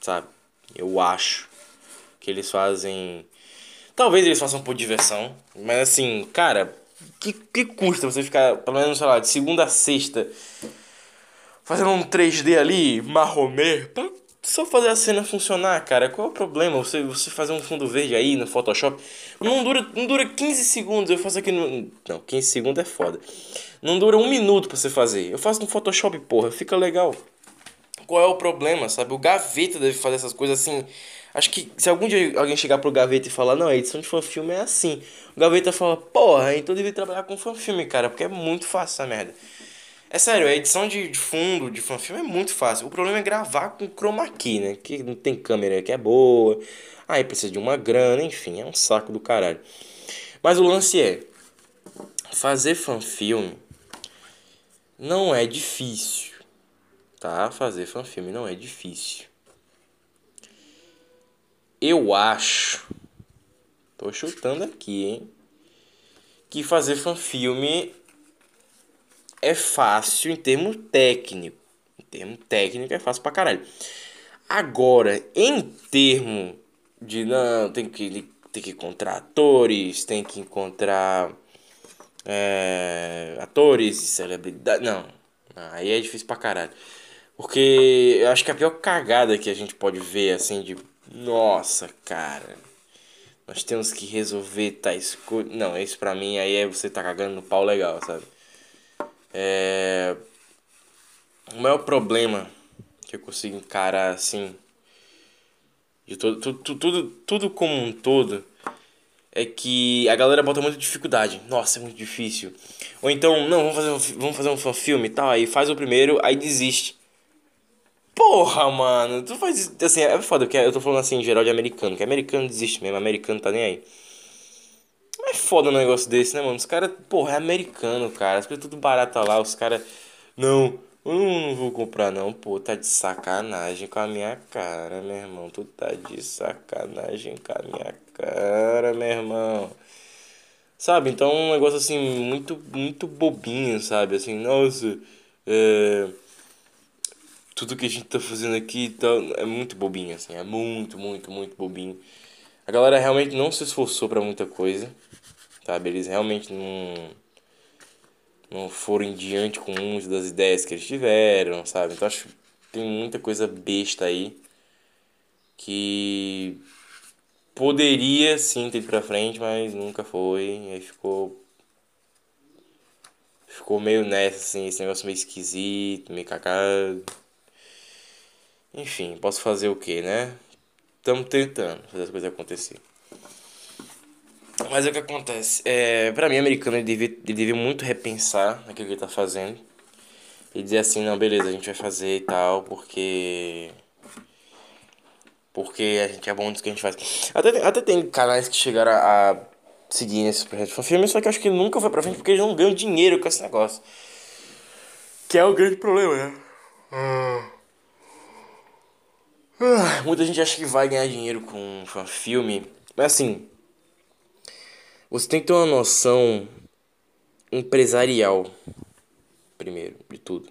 sabe? Eu acho que eles fazem. Talvez eles façam por diversão, mas assim, cara, que, que custa você ficar, pelo menos, sei lá, de segunda a sexta fazendo um 3D ali, marromê, pra só fazer a cena funcionar, cara. Qual é o problema? Você, você fazer um fundo verde aí no Photoshop. Não dura, não dura 15 segundos. Eu faço aqui no. Não, 15 segundos é foda. Não dura um minuto pra você fazer. Eu faço no Photoshop, porra. Fica legal. Qual é o problema, sabe? O Gaveta deve fazer essas coisas assim. Acho que se algum dia alguém chegar pro Gaveta e falar, não, a edição de fanfilme é assim. O Gaveta fala, porra, então eu devia trabalhar com fanfilme, cara, porque é muito fácil essa merda. É sério, a edição de, fundo de fanfilme é muito fácil. O problema é gravar com chroma key, né? Que não tem câmera que é boa. Aí precisa de uma grana, enfim, é um saco do caralho. Mas o lance é fazer fanfilme não é difícil. Tá? Fazer fanfilme não é difícil. Eu acho, tô chutando aqui, hein, que fazer fanfilme é fácil em termo técnico. Em termo técnico é fácil pra caralho. Agora, em termo de não, tem que, tem que encontrar atores, tem que encontrar é, atores e celebridades. Não, aí é difícil pra caralho. Porque eu acho que a pior cagada que a gente pode ver, assim, de. Nossa, cara. Nós temos que resolver tais coisas. Não, isso pra mim aí é você tá cagando no pau legal, sabe? É. O maior problema que eu consigo encarar assim. De todo, tudo, tudo, tudo como um todo é que a galera bota muita dificuldade. Nossa, é muito difícil. Ou então, não, vamos fazer um, vamos fazer um filme e tal. Aí faz o primeiro, aí desiste. Porra, mano, tu faz. Assim, é foda, eu tô falando assim em geral de americano, que americano desiste mesmo, americano tá nem aí. É foda um negócio desse, né, mano? Os caras, porra, é americano, cara. As coisas tudo barata lá, os caras. Não, eu não vou comprar não, pô, tá de sacanagem com a minha cara, meu irmão. Tu tá de sacanagem com a minha cara, meu irmão. Sabe? Então um negócio assim, muito, muito bobinho, sabe? Assim, nossa, é tudo que a gente tá fazendo aqui tá, é muito bobinho, assim, é muito, muito, muito bobinho. A galera realmente não se esforçou para muita coisa, sabe? Eles realmente não, não foram em diante com muitas das ideias que eles tiveram, sabe? Então acho que tem muita coisa besta aí que poderia sim ter ido pra frente, mas nunca foi. E aí ficou. Ficou meio nessa, assim, esse negócio meio esquisito, meio cacado. Enfim, posso fazer o que, né? Estamos tentando fazer as coisas acontecer. Mas é o que acontece. É, pra mim, o americano ele devia, ele devia muito repensar naquilo que ele tá fazendo. E dizer assim, não, beleza, a gente vai fazer e tal, porque. Porque a gente é bom nisso que a gente faz. Até, até tem canais que chegaram a, a seguir nesse projeto de filme, só que eu acho que nunca foi pra frente porque eles não ganham dinheiro com esse negócio. Que é o grande problema, né? Hum. Ah, muita gente acha que vai ganhar dinheiro com um filme, mas assim, você tem que ter uma noção empresarial, primeiro, de tudo.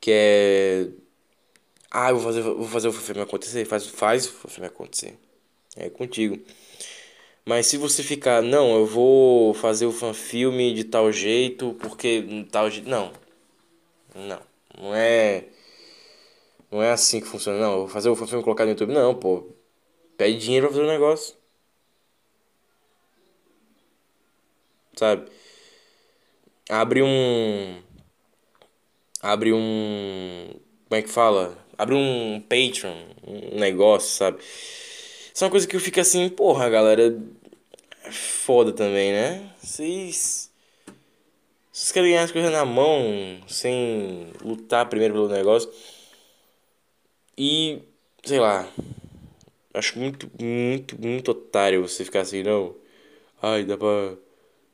Que é. Ah, eu vou fazer, vou fazer o filme acontecer. Faz, faz o filme acontecer. É contigo. Mas se você ficar, não, eu vou fazer o fanfilme de tal jeito, porque tal jeito. Não. Não. Não é não é assim que funciona, não. Eu vou fazer o filme colocar no YouTube. Não, pô. Pede dinheiro pra fazer o um negócio. Sabe? Abre um. Abre um. Como é que fala? Abre um Patreon, um negócio, sabe? Isso é uma coisa que eu fico assim, porra, galera. É foda também, né? Vocês. Vocês querem ganhar as coisas na mão sem lutar primeiro pelo negócio. E, sei lá, acho muito, muito, muito otário você ficar assim, não. Ai, dá pra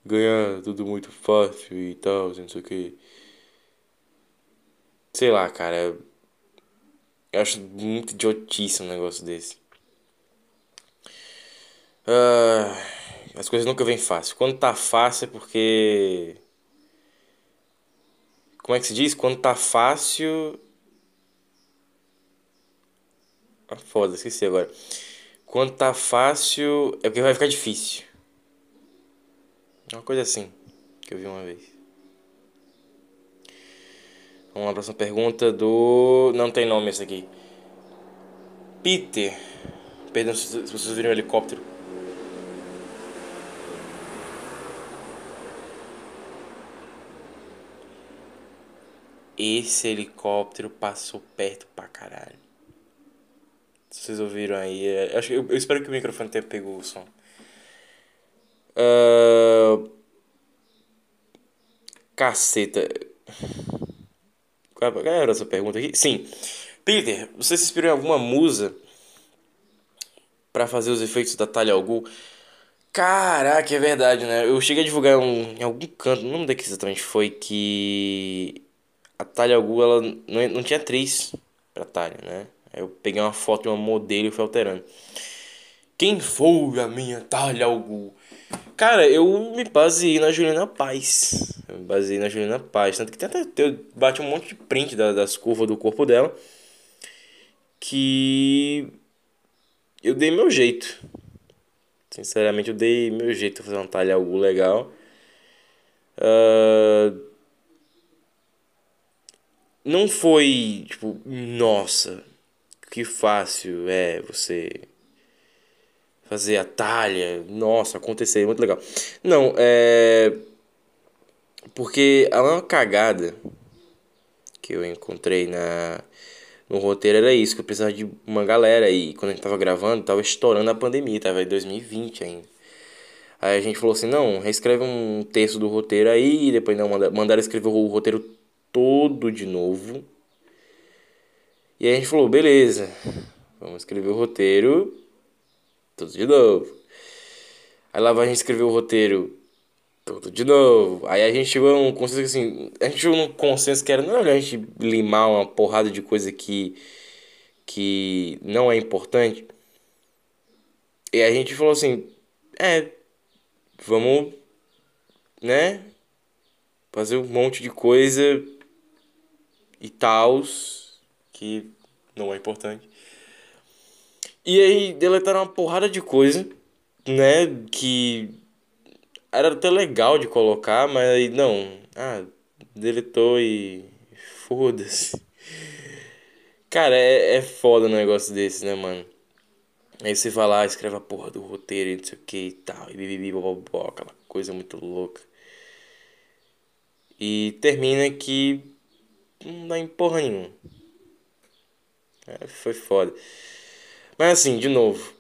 ganhar tudo muito fácil e tal, não sei o que. Sei lá, cara. Eu acho muito idiotice um negócio desse. Uh, as coisas nunca vêm fácil. Quando tá fácil é porque. Como é que se diz? Quando tá fácil Ah, foda, esqueci agora. Quando tá fácil, é porque vai ficar difícil. É uma coisa assim que eu vi uma vez. Vamos lá, próxima pergunta do. Não tem nome esse aqui. Peter. Perdão se vocês viram um helicóptero. Esse helicóptero passou perto pra caralho. Vocês ouviram aí. É, acho, eu, eu espero que o microfone tenha pego o som. Uh... Caceta. Qual era essa pergunta aqui? Sim. Peter, você se inspirou em alguma musa para fazer os efeitos da Talia al? Caraca, é verdade, né? Eu cheguei a divulgar um, em algum canto, não lembro que exatamente foi, que a Talia al ela não, não tinha atriz pra Talia, né? Eu peguei uma foto de uma modelo e fui alterando. Quem foi a minha talha algo? Cara, eu me baseei na Juliana Paz. Eu me baseei na Juliana Paz. Tanto que tem até. Eu bati um monte de print das curvas do corpo dela. Que. eu dei meu jeito. Sinceramente, eu dei meu jeito de fazer uma talha algo legal. Uh, não foi tipo, nossa, que fácil é você fazer a talha, nossa, acontecer, muito legal. Não, é. Porque a maior cagada que eu encontrei na no roteiro era isso, que eu precisava de uma galera e quando a gente tava gravando, tava estourando a pandemia, tava em 2020 ainda. Aí a gente falou assim, não, reescreve um texto do roteiro aí, e depois não, mandaram escrever o roteiro todo de novo. E aí a gente falou, beleza, vamos escrever o roteiro tudo de novo. Aí lá vai a gente escrever o roteiro tudo de novo. Aí a gente chegou a um consenso assim, a gente chegou num consenso que era não a gente limar uma porrada de coisa que que não é importante. E a gente falou assim, é, vamos, né, fazer um monte de coisa e tals que não é importante. E aí deletaram uma porrada de coisa, né, que era até legal de colocar, mas aí não. Ah, deletou e. Foda-se. Cara, é, é foda um negócio desse, né, mano? Aí você vai lá, escreve a porra do roteiro e não sei o que e tal, e bobobó, aquela coisa muito louca. E termina que não dá em porra nenhuma. É, foi foda. Mas assim, de novo,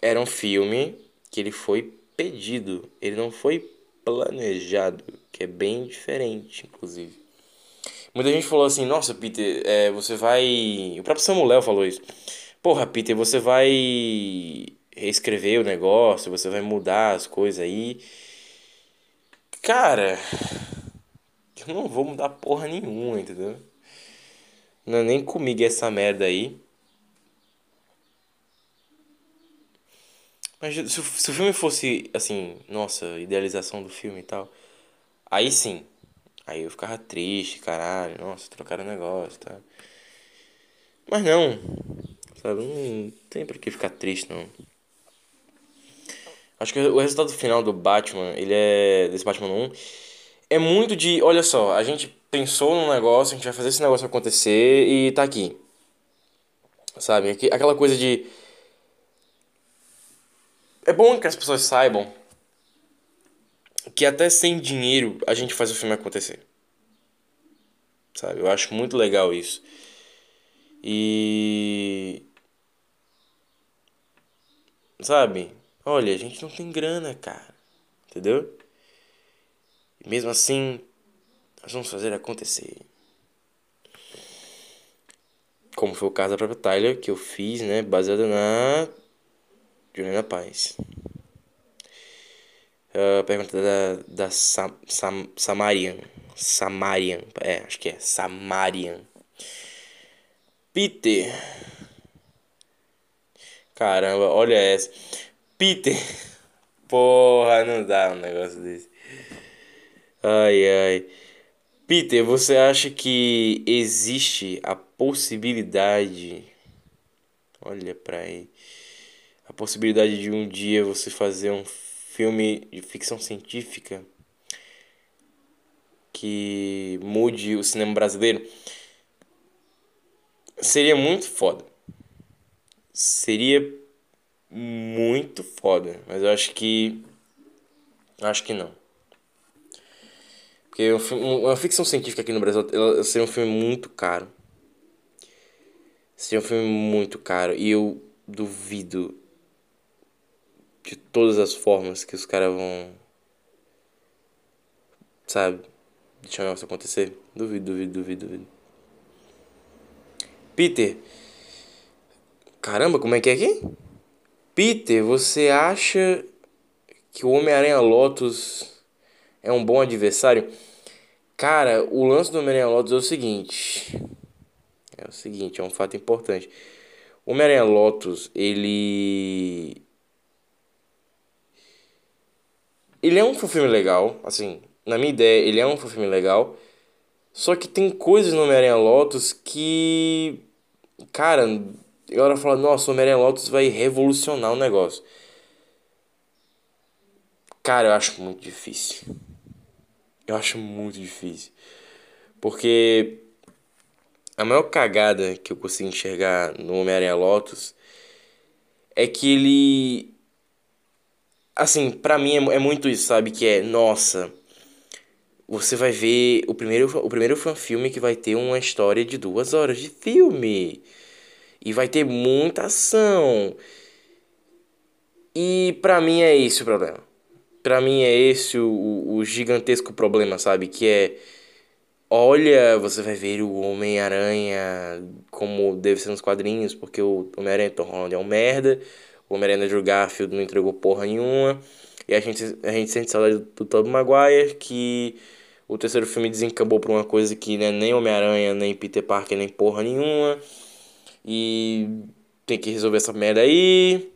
era um filme que ele foi pedido, ele não foi planejado, que é bem diferente, inclusive. Muita gente falou assim, nossa, Peter, é, você vai. O próprio Samuel falou isso. Porra, Peter, você vai reescrever o negócio, você vai mudar as coisas aí. Cara, eu não vou mudar porra nenhuma, entendeu? Não é nem comigo essa merda aí. Mas se, se o filme fosse, assim, nossa, idealização do filme e tal, aí sim. Aí eu ficava triste, caralho, nossa, trocaram o negócio, tá? Mas não, sabe? Não tem pra que ficar triste, não. Acho que o resultado final do Batman, ele é. desse Batman 1, é muito de. Olha só, a gente pensou num negócio, a gente vai fazer esse negócio acontecer e tá aqui. Sabe? Aquela coisa de é bom que as pessoas saibam que até sem dinheiro a gente faz o filme acontecer. Sabe? Eu acho muito legal isso. E. Sabe? Olha, a gente não tem grana, cara. Entendeu? E mesmo assim, nós vamos fazer acontecer. Como foi o caso da própria Tyler, que eu fiz, né? Baseada na Juliana Paz. Uh, pergunta da, da Sam, Sam, Samarian. Samarian. É, acho que é. Samarian. Peter. Caramba, olha essa. Peter. Porra, não dá um negócio desse. Ai, ai. Peter, você acha que existe a possibilidade. Olha pra aí a possibilidade de um dia você fazer um filme de ficção científica que mude o cinema brasileiro seria muito foda. Seria muito foda, mas eu acho que acho que não. Porque uma ficção científica aqui no Brasil ela seria um filme muito caro. Seria um filme muito caro e eu duvido de todas as formas que os caras vão. Sabe? Deixar o negócio acontecer. Duvido, duvido, duvido, duvido. Peter. Caramba, como é que é aqui? Peter, você acha que o Homem-Aranha Lotus é um bom adversário? Cara, o lance do Homem-Aranha Lotus é o seguinte. É o seguinte, é um fato importante. O Homem-Aranha Lotus, ele Ele é um filme legal, assim, na minha ideia, ele é um filme legal. Só que tem coisas no Homem-Aranha Lotus que. Cara, A galera fala, nossa, o Homem-Aranha Lotus vai revolucionar o negócio. Cara, eu acho muito difícil. Eu acho muito difícil. Porque a maior cagada que eu consigo enxergar no Homem-Aranha Lotus é que ele. Assim, pra mim é, é muito isso, sabe? Que é, nossa, você vai ver o primeiro, o primeiro filme que vai ter uma história de duas horas de filme. E vai ter muita ação. E pra mim é esse o problema. Pra mim é esse o, o gigantesco problema, sabe? Que é. Olha, você vai ver o Homem-Aranha como deve ser nos quadrinhos, porque o Homem-Aranha Tom Holland é um merda. O Homem-Aranha Andrew Garfield não entregou porra nenhuma. E a gente, a gente sente saudade do, Tobey Maguire, que o terceiro filme desencabou por uma coisa que né, nem Homem-Aranha, nem Peter Parker, nem porra nenhuma. E tem que resolver essa merda aí.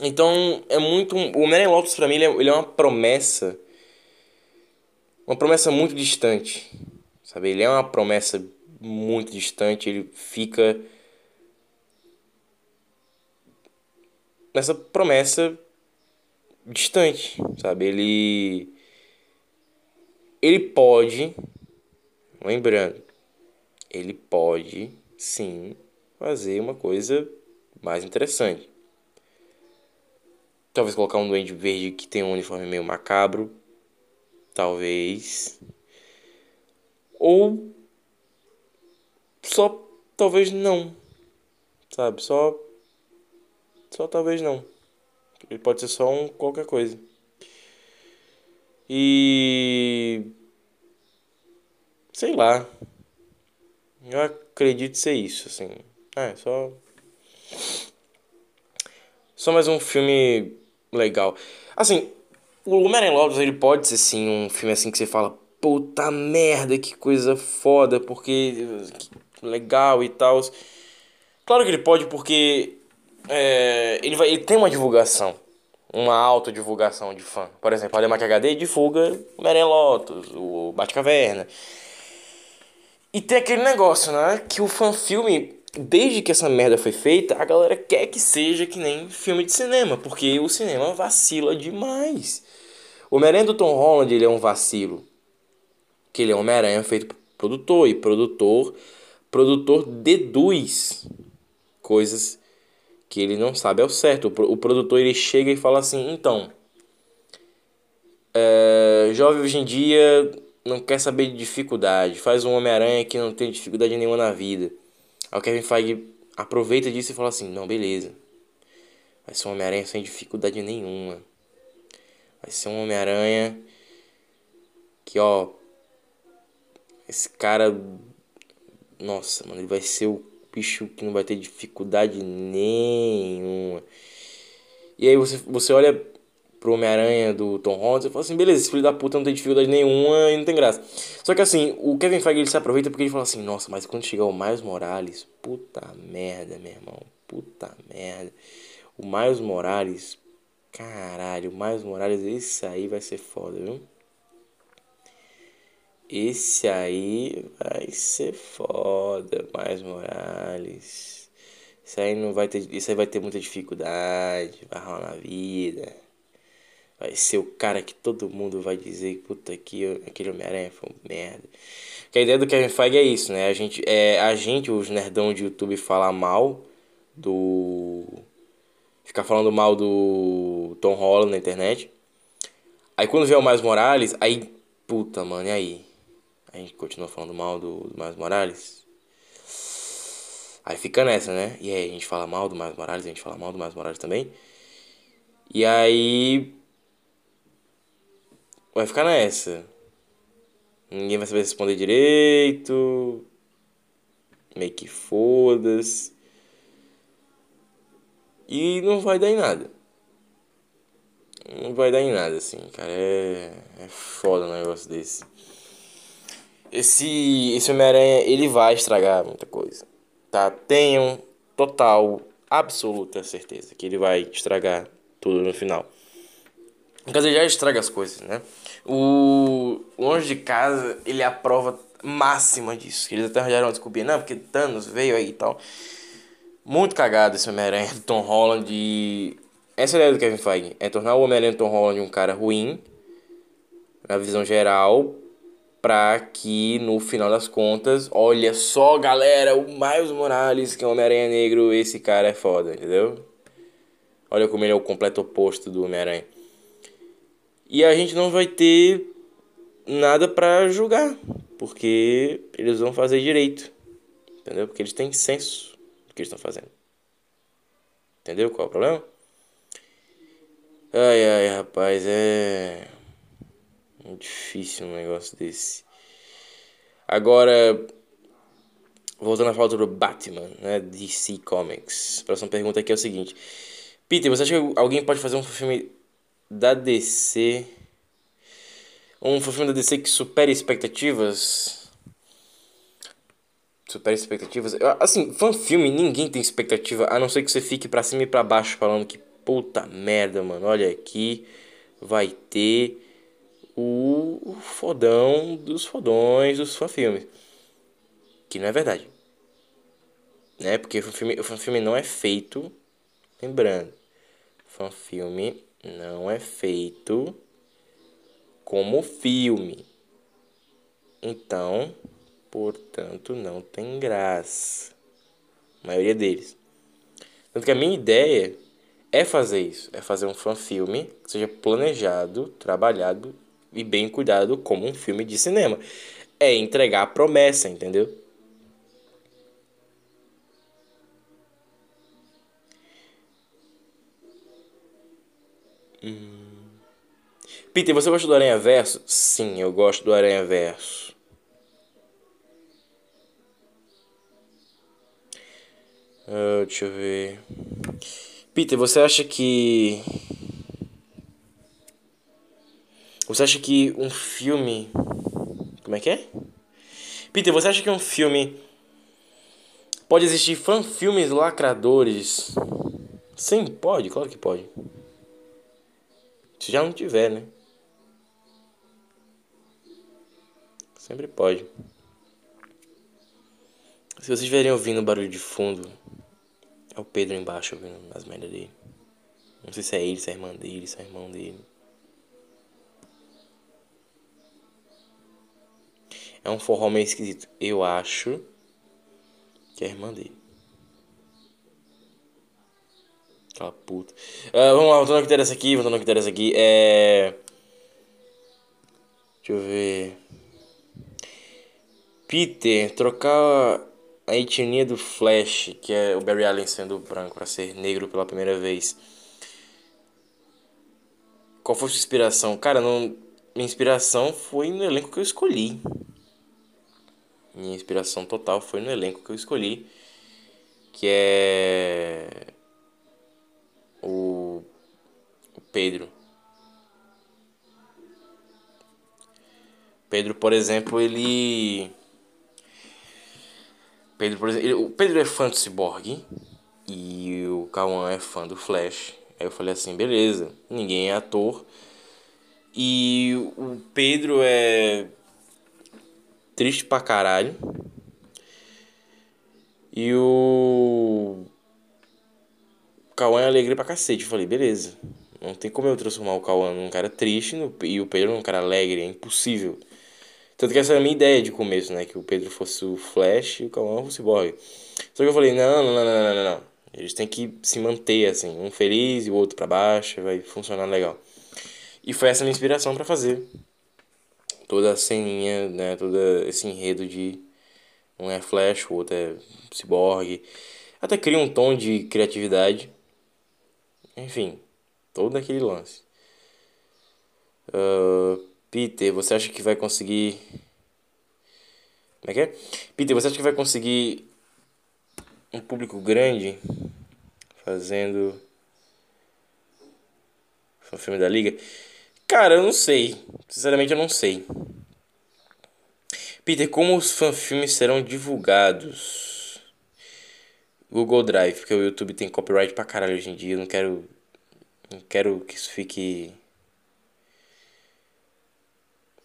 Então, é muito. O Homem-Aranha Lotus, pra mim, ele é, ele é uma promessa. Uma promessa muito distante. Sabe? Ele é uma promessa muito distante. Ele fica. Nessa promessa distante, sabe? Ele. Ele pode. Lembrando. Ele pode, sim, fazer uma coisa mais interessante. Talvez colocar um duende verde que tem um uniforme meio macabro. Talvez. Ou só talvez não. Sabe? Só só talvez não. Ele pode ser só um qualquer coisa. E sei lá. Eu acredito ser isso, assim. É, só só mais um filme legal. Assim, o Homem-Aranha Lotus, ele pode ser sim um filme assim que você fala, puta merda, que coisa foda, porque legal e tal. Claro que ele pode porque é, ele, vai, ele tem uma divulgação, uma autodivulgação de fã. Por exemplo, a Demac HD divulga o Homem-Aranha Lotus, o Batcaverna. E tem aquele negócio, né? Que o fã-filme desde que essa merda foi feita, a galera quer que seja que nem filme de cinema, porque o cinema vacila demais. O Homem-Aranha do Tom Holland, ele é um vacilo. Que ele é um Homem-Aranha feito por produtor, e produtor, produtor deduz coisas que ele não sabe ao certo. O, produtor, ele chega e fala assim, então... É, jovem hoje em dia não quer saber de dificuldade, faz um Homem-Aranha que não tem dificuldade nenhuma na vida. Aí o Kevin Feige aproveita disso e fala assim: não, beleza. Vai ser um Homem-Aranha sem dificuldade nenhuma. Vai ser um Homem-Aranha que, ó. Esse cara. Nossa, mano, ele vai ser o bicho que não vai ter dificuldade nenhuma. E aí você, você olha pro Homem-Aranha do Tom Holland, você fala assim, beleza, esse filho da puta não tem dificuldade nenhuma e não tem graça. Só que assim, o Kevin Feige ele se aproveita porque ele fala assim, nossa, mas quando chegar o Miles Morales, puta merda, meu irmão, puta merda. O Miles Morales, caralho, o Miles Morales, esse aí vai ser foda, viu? Esse aí vai ser foda, Miles Morales. Isso aí não vai ter, isso aí vai ter muita dificuldade, vai rolar na vida vai ser o cara que todo mundo vai dizer, puta, que aquele Homem-Aranha foi um merda. Porque a ideia do Kevin Feige é isso, né? A gente, é, a gente, os nerdão de YouTube, falar mal do... Ficar falando mal do Tom Holland na internet. Aí quando vê o Miles Morales, aí, puta, mano, e aí? A gente continua falando mal do, do Miles Morales? Aí fica nessa, né? E aí a gente fala mal do Miles Morales, a gente fala mal do Miles Morales também. E aí vai ficar nessa. Ninguém vai saber responder direito. Meio que foda-se. E não vai dar em nada. Não vai dar em nada, assim, cara. É, é foda um negócio desse. Esse, esse Homem-Aranha, ele vai estragar muita coisa. Tá? Tenham total, absoluta certeza que ele vai estragar tudo no final. Quer dizer, já estraga as coisas, né? O Longe de Casa, ele é a prova máxima disso. Eles até arranjaram desculpinha, não, porque Thanos veio aí e tal. Muito cagado esse Homem-Aranha do Tom Holland. E... Essa é ideia do Kevin Feige. É tornar o Homem-Aranha Tom Holland um cara ruim. Na visão geral. Pra que no final das contas. Olha só, galera. O Miles Morales, que é o Homem-Aranha Negro. Esse cara é foda, entendeu? Olha como ele é o completo oposto do Homem-Aranha. E a gente não vai ter nada pra julgar. Porque eles vão fazer direito. Entendeu? Porque eles têm senso do que estão fazendo. Entendeu qual é o problema? Ai, ai, rapaz, é. Muito difícil um negócio desse. Agora, voltando à falta do Batman, né? DC Comics. A próxima pergunta aqui é o seguinte: Peter, você acha que alguém pode fazer um filme da DC? Um filme da DC que supere expectativas? Super expectativas. Assim, fã filme, ninguém tem expectativa, a não ser que você fique pra cima e pra baixo falando que puta merda, mano. Olha aqui, vai ter o fodão dos fodões dos fã filmes. Que não é verdade. Né? Porque o filme, o fã filme não é feito. Lembrando, fã filme não é feito como filme. Então, portanto não tem graça. A maioria deles. Tanto que a minha ideia é fazer isso, é fazer um fan-filme que seja planejado, trabalhado e bem cuidado como um filme de cinema. É entregar a promessa, entendeu? Hum. Peter, você gosta do Aranha Verso? Sim, eu gosto do Aranha Verso. Uh, deixa eu ver. Peter, você acha que. Você acha que um filme. Como é que é? Peter, você acha que um filme. Pode existir fan-filmes lacradores? Sim, pode, claro que pode. Se já não tiver, né? Sempre pode. Se vocês estiverem ouvindo barulho de fundo, é o Pedro embaixo ouvindo as merdas dele. Não sei se é ele, se é a irmã dele, se é irmão dele. É um forró meio esquisito. Eu acho que é a irmã dele. Aquela puta. Uh, vamos lá, voltando ao que interessa aqui, voltando ao que interessa aqui. É. Deixa eu ver. Peter, trocar a etnia do Flash, que é o Barry Allen sendo branco para ser negro pela primeira vez. Qual foi a sua inspiração? Cara, não, minha inspiração foi no elenco que eu escolhi. Minha inspiração total foi no elenco que eu escolhi, que é o, o Pedro. Pedro, por exemplo, ele Pedro, por exemplo, ele, o Pedro é fã do Cyborg e o Kawan é fã do Flash. Aí eu falei assim, beleza, ninguém é ator. E o Pedro é triste pra caralho. E o Cauã é alegre pra cacete. Eu falei, beleza. Não tem como eu transformar o Cauã num cara triste e o Pedro num cara alegre. É impossível. Tanto que essa era a minha ideia de começo, né? Que o Pedro fosse o Flash e o Cauã o Cyborg. Só que eu falei, não, não, não, não, não, não. Eles têm que se manter, assim. Um feliz e o outro para baixo. Vai funcionar legal. E foi essa minha inspiração para fazer. Toda a ceninha, né? Todo esse enredo de... Um é Flash, o outro é Cyborg. Até cria um tom de criatividade. Enfim, todo aquele lance. Uh, Peter, você acha que vai conseguir. Como é que é? Peter, você acha que vai conseguir um público grande fazendo um filme da Liga? Cara, eu não sei. Sinceramente, eu não sei. Peter, como os fanfilmes serão divulgados? Google Drive, porque o YouTube tem copyright pra caralho hoje em dia. Eu não quero. Não quero que isso fique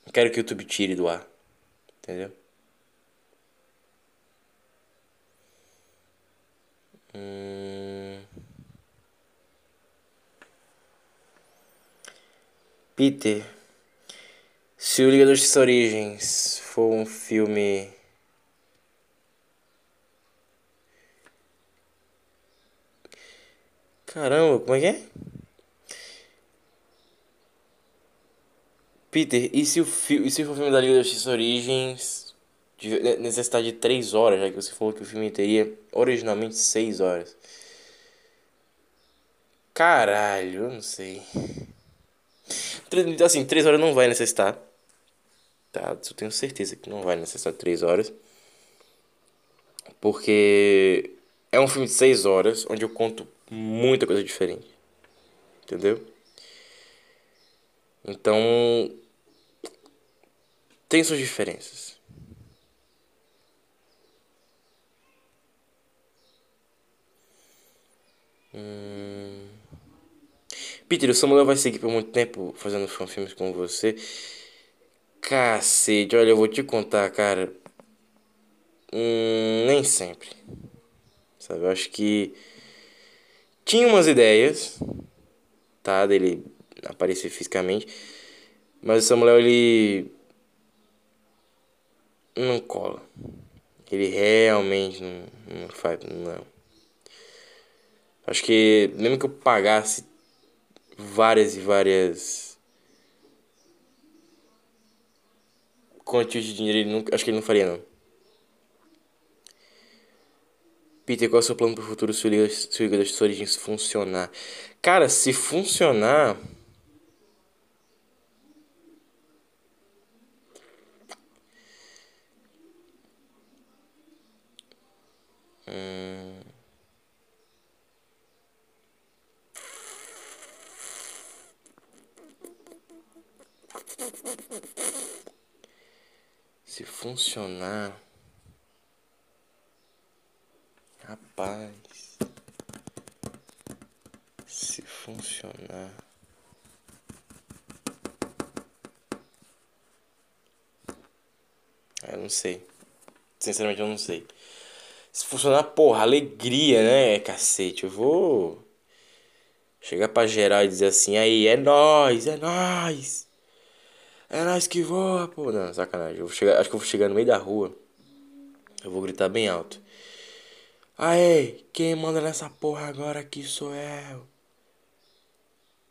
não quero que o YouTube tire do ar. Entendeu? Hum... Peter, se o Liga da Justiça Origens for um filme Caramba, como é que é? Peter, e se o, fi e se o filme da Liga da Justiça Origens necessitar de 3 horas, já que você falou que o filme teria originalmente 6 horas? Caralho, eu não sei. Assim, 3 horas não vai necessitar. Tá? Eu tenho certeza que não vai necessitar 3 horas. Porque é um filme de 6 horas, onde eu conto muita coisa diferente. Entendeu? Então, tem suas diferenças. Hum... Peter, o Samuel vai seguir por muito tempo fazendo filmes com você. Cacete, olha, eu vou te contar, cara. Hum, nem sempre. Sabe, eu acho que tinha umas ideias, tá, dele aparecer fisicamente, mas o Samuel ele não cola. Ele realmente não, não faz, não. Acho que mesmo que eu pagasse várias e várias quantias de dinheiro, ele nunca, acho que ele não faria não. Peter, qual é o seu plano para o futuro se o Liga, se o Liga das Origens funcionar? Cara, se funcionar. Hum... Se funcionar. Rapaz, se funcionar. Eu não sei. Sinceramente, eu não sei. Se funcionar, porra, alegria, né, cacete? Eu vou chegar pra geral e dizer assim: aí, é nóis, é nóis. É nóis que voa, pô. Não, sacanagem. Eu vou chegar, acho que eu vou chegar no meio da rua. Eu vou gritar bem alto. Aê, quem manda nessa porra agora aqui sou eu.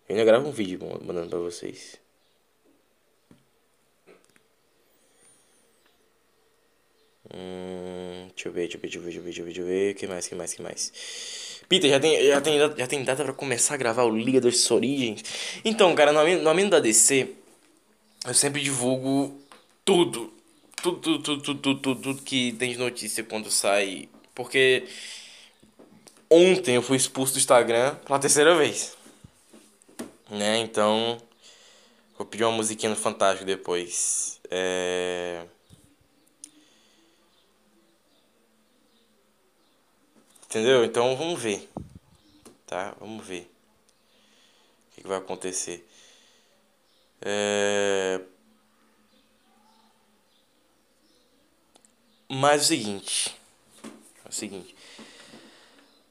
Eu ainda gravo um vídeo mandando pra vocês. Hum, deixa eu ver, deixa eu ver, deixa eu ver, deixa eu ver, deixa eu ver, ver. que mais, que mais, que mais? Peter, já tem, já tem, já tem data pra começar a gravar o Liga das Origens? Então, cara, no, no Amino da DC, eu sempre divulgo tudo. Tudo, tudo, tudo, tudo, tudo, tudo que tem de notícia quando sai porque ontem eu fui expulso do Instagram pela terceira vez. Né? Então, vou pedir uma musiquinha no Fantástico depois. É... Entendeu? Então vamos ver. Tá? Vamos ver. O que, que vai acontecer. É... Mas é o seguinte o seguinte.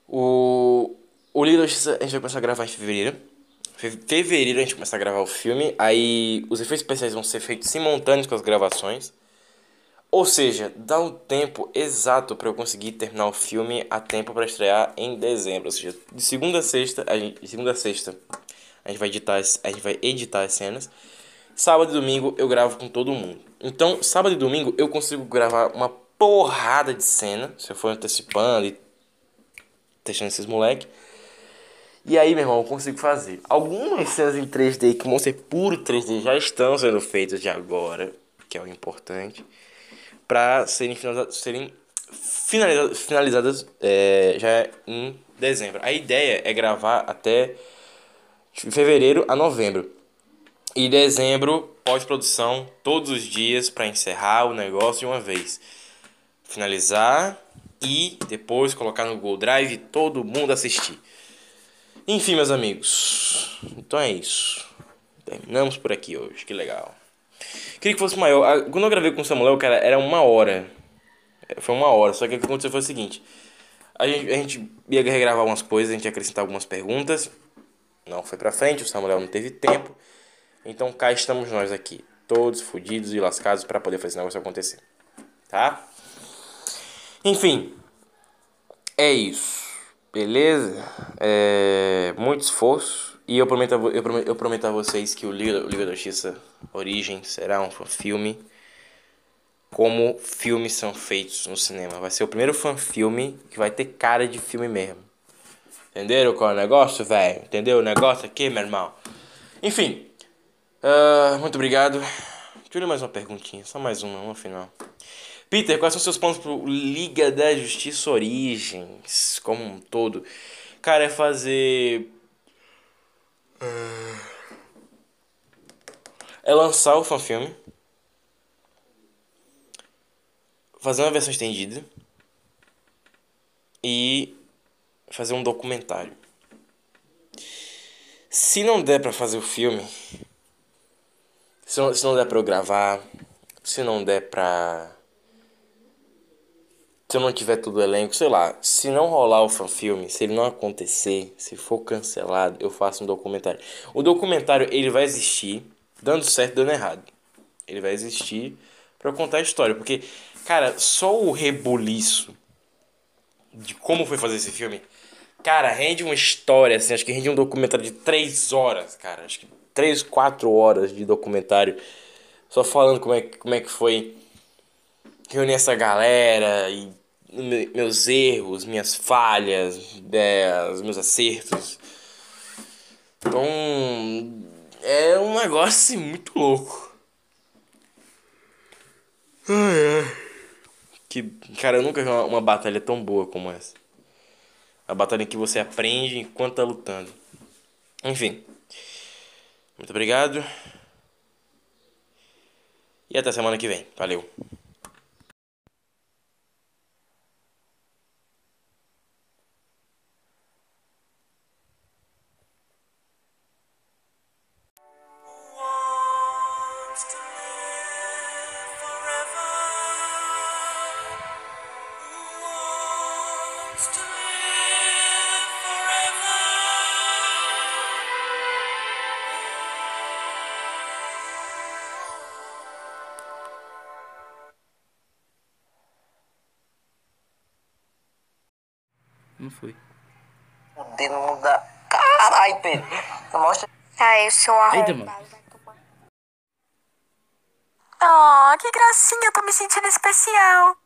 O, o a gente vai começar a gravar em fevereiro. Fevereiro a gente começa a gravar o filme. Aí os efeitos especiais vão ser feitos simultâneos com as gravações. Ou seja, dá um tempo exato para eu conseguir terminar o filme a tempo para estrear em dezembro. Ou seja, de segunda a sexta, a gente, de segunda a sexta, a gente vai editar, a gente vai editar as cenas. Sábado e domingo eu gravo com todo mundo. Então, sábado e domingo eu consigo gravar uma porrada de cena. Se eu for antecipando e testando esses moleque. E aí, meu irmão, eu consigo fazer. Algumas cenas em 3D que vão ser puro 3D já estão sendo feitas de agora, que é o importante, para serem finalizadas, serem finalizadas, finalizadas é, já em dezembro. A ideia é gravar até fevereiro a novembro. E dezembro, pós-produção, todos os dias para encerrar o negócio de uma vez finalizar e depois colocar no Google Drive e todo mundo assistir. Enfim, meus amigos, então é isso. Terminamos por aqui hoje, que legal. Queria que fosse maior. Quando eu gravei com o Samuel, cara, era uma hora. Foi uma hora, só que o que aconteceu foi o seguinte: A gente, a gente ia regravar algumas coisas, a gente ia acrescentar algumas perguntas. Não foi pra frente, o Samuel não teve tempo. Então cá estamos nós aqui, todos fodidos e lascados para poder fazer esse negócio acontecer. Tá? Enfim, é isso. Beleza? É, muito esforço. E eu prometo, a, eu, prometo, eu prometo a vocês que o Liga, o Liga da Justiça Origem será um filme como filmes são feitos no cinema. Vai ser o primeiro fan-filme que vai ter cara de filme mesmo. Entenderam qual é o negócio, velho? Entendeu o negócio aqui, meu irmão? Enfim. Uh, muito obrigado. Deixa eu mais uma perguntinha. Só mais uma, uma final. Peter, quais são seus pontos pro Liga da Justiça Origens como um todo? Cara, é fazer. É lançar o fanfilme. Fazer uma versão estendida. E fazer um documentário. Se não der para fazer o filme, se não, se não der para eu gravar, se não der pra se eu não tiver tudo o elenco, sei lá, se não rolar o fanfilme, se ele não acontecer, se for cancelado, eu faço um documentário. O documentário, ele vai existir, dando certo, dando errado. Ele vai existir para contar a história, porque, cara, só o rebuliço de como foi fazer esse filme, cara, rende uma história, assim, acho que rende um documentário de três horas, cara, acho que três, quatro horas de documentário, só falando como é, como é que foi reunir essa galera e meus erros, minhas falhas, é, os meus acertos. Então, é um negócio assim, muito louco. Ai, ai. Que, cara, eu nunca vi uma, uma batalha tão boa como essa. A batalha que você aprende enquanto tá lutando. Enfim. Muito obrigado. E até semana que vem. Valeu. Ai, o seu arrombado. Oh, que gracinha, eu tô me sentindo especial.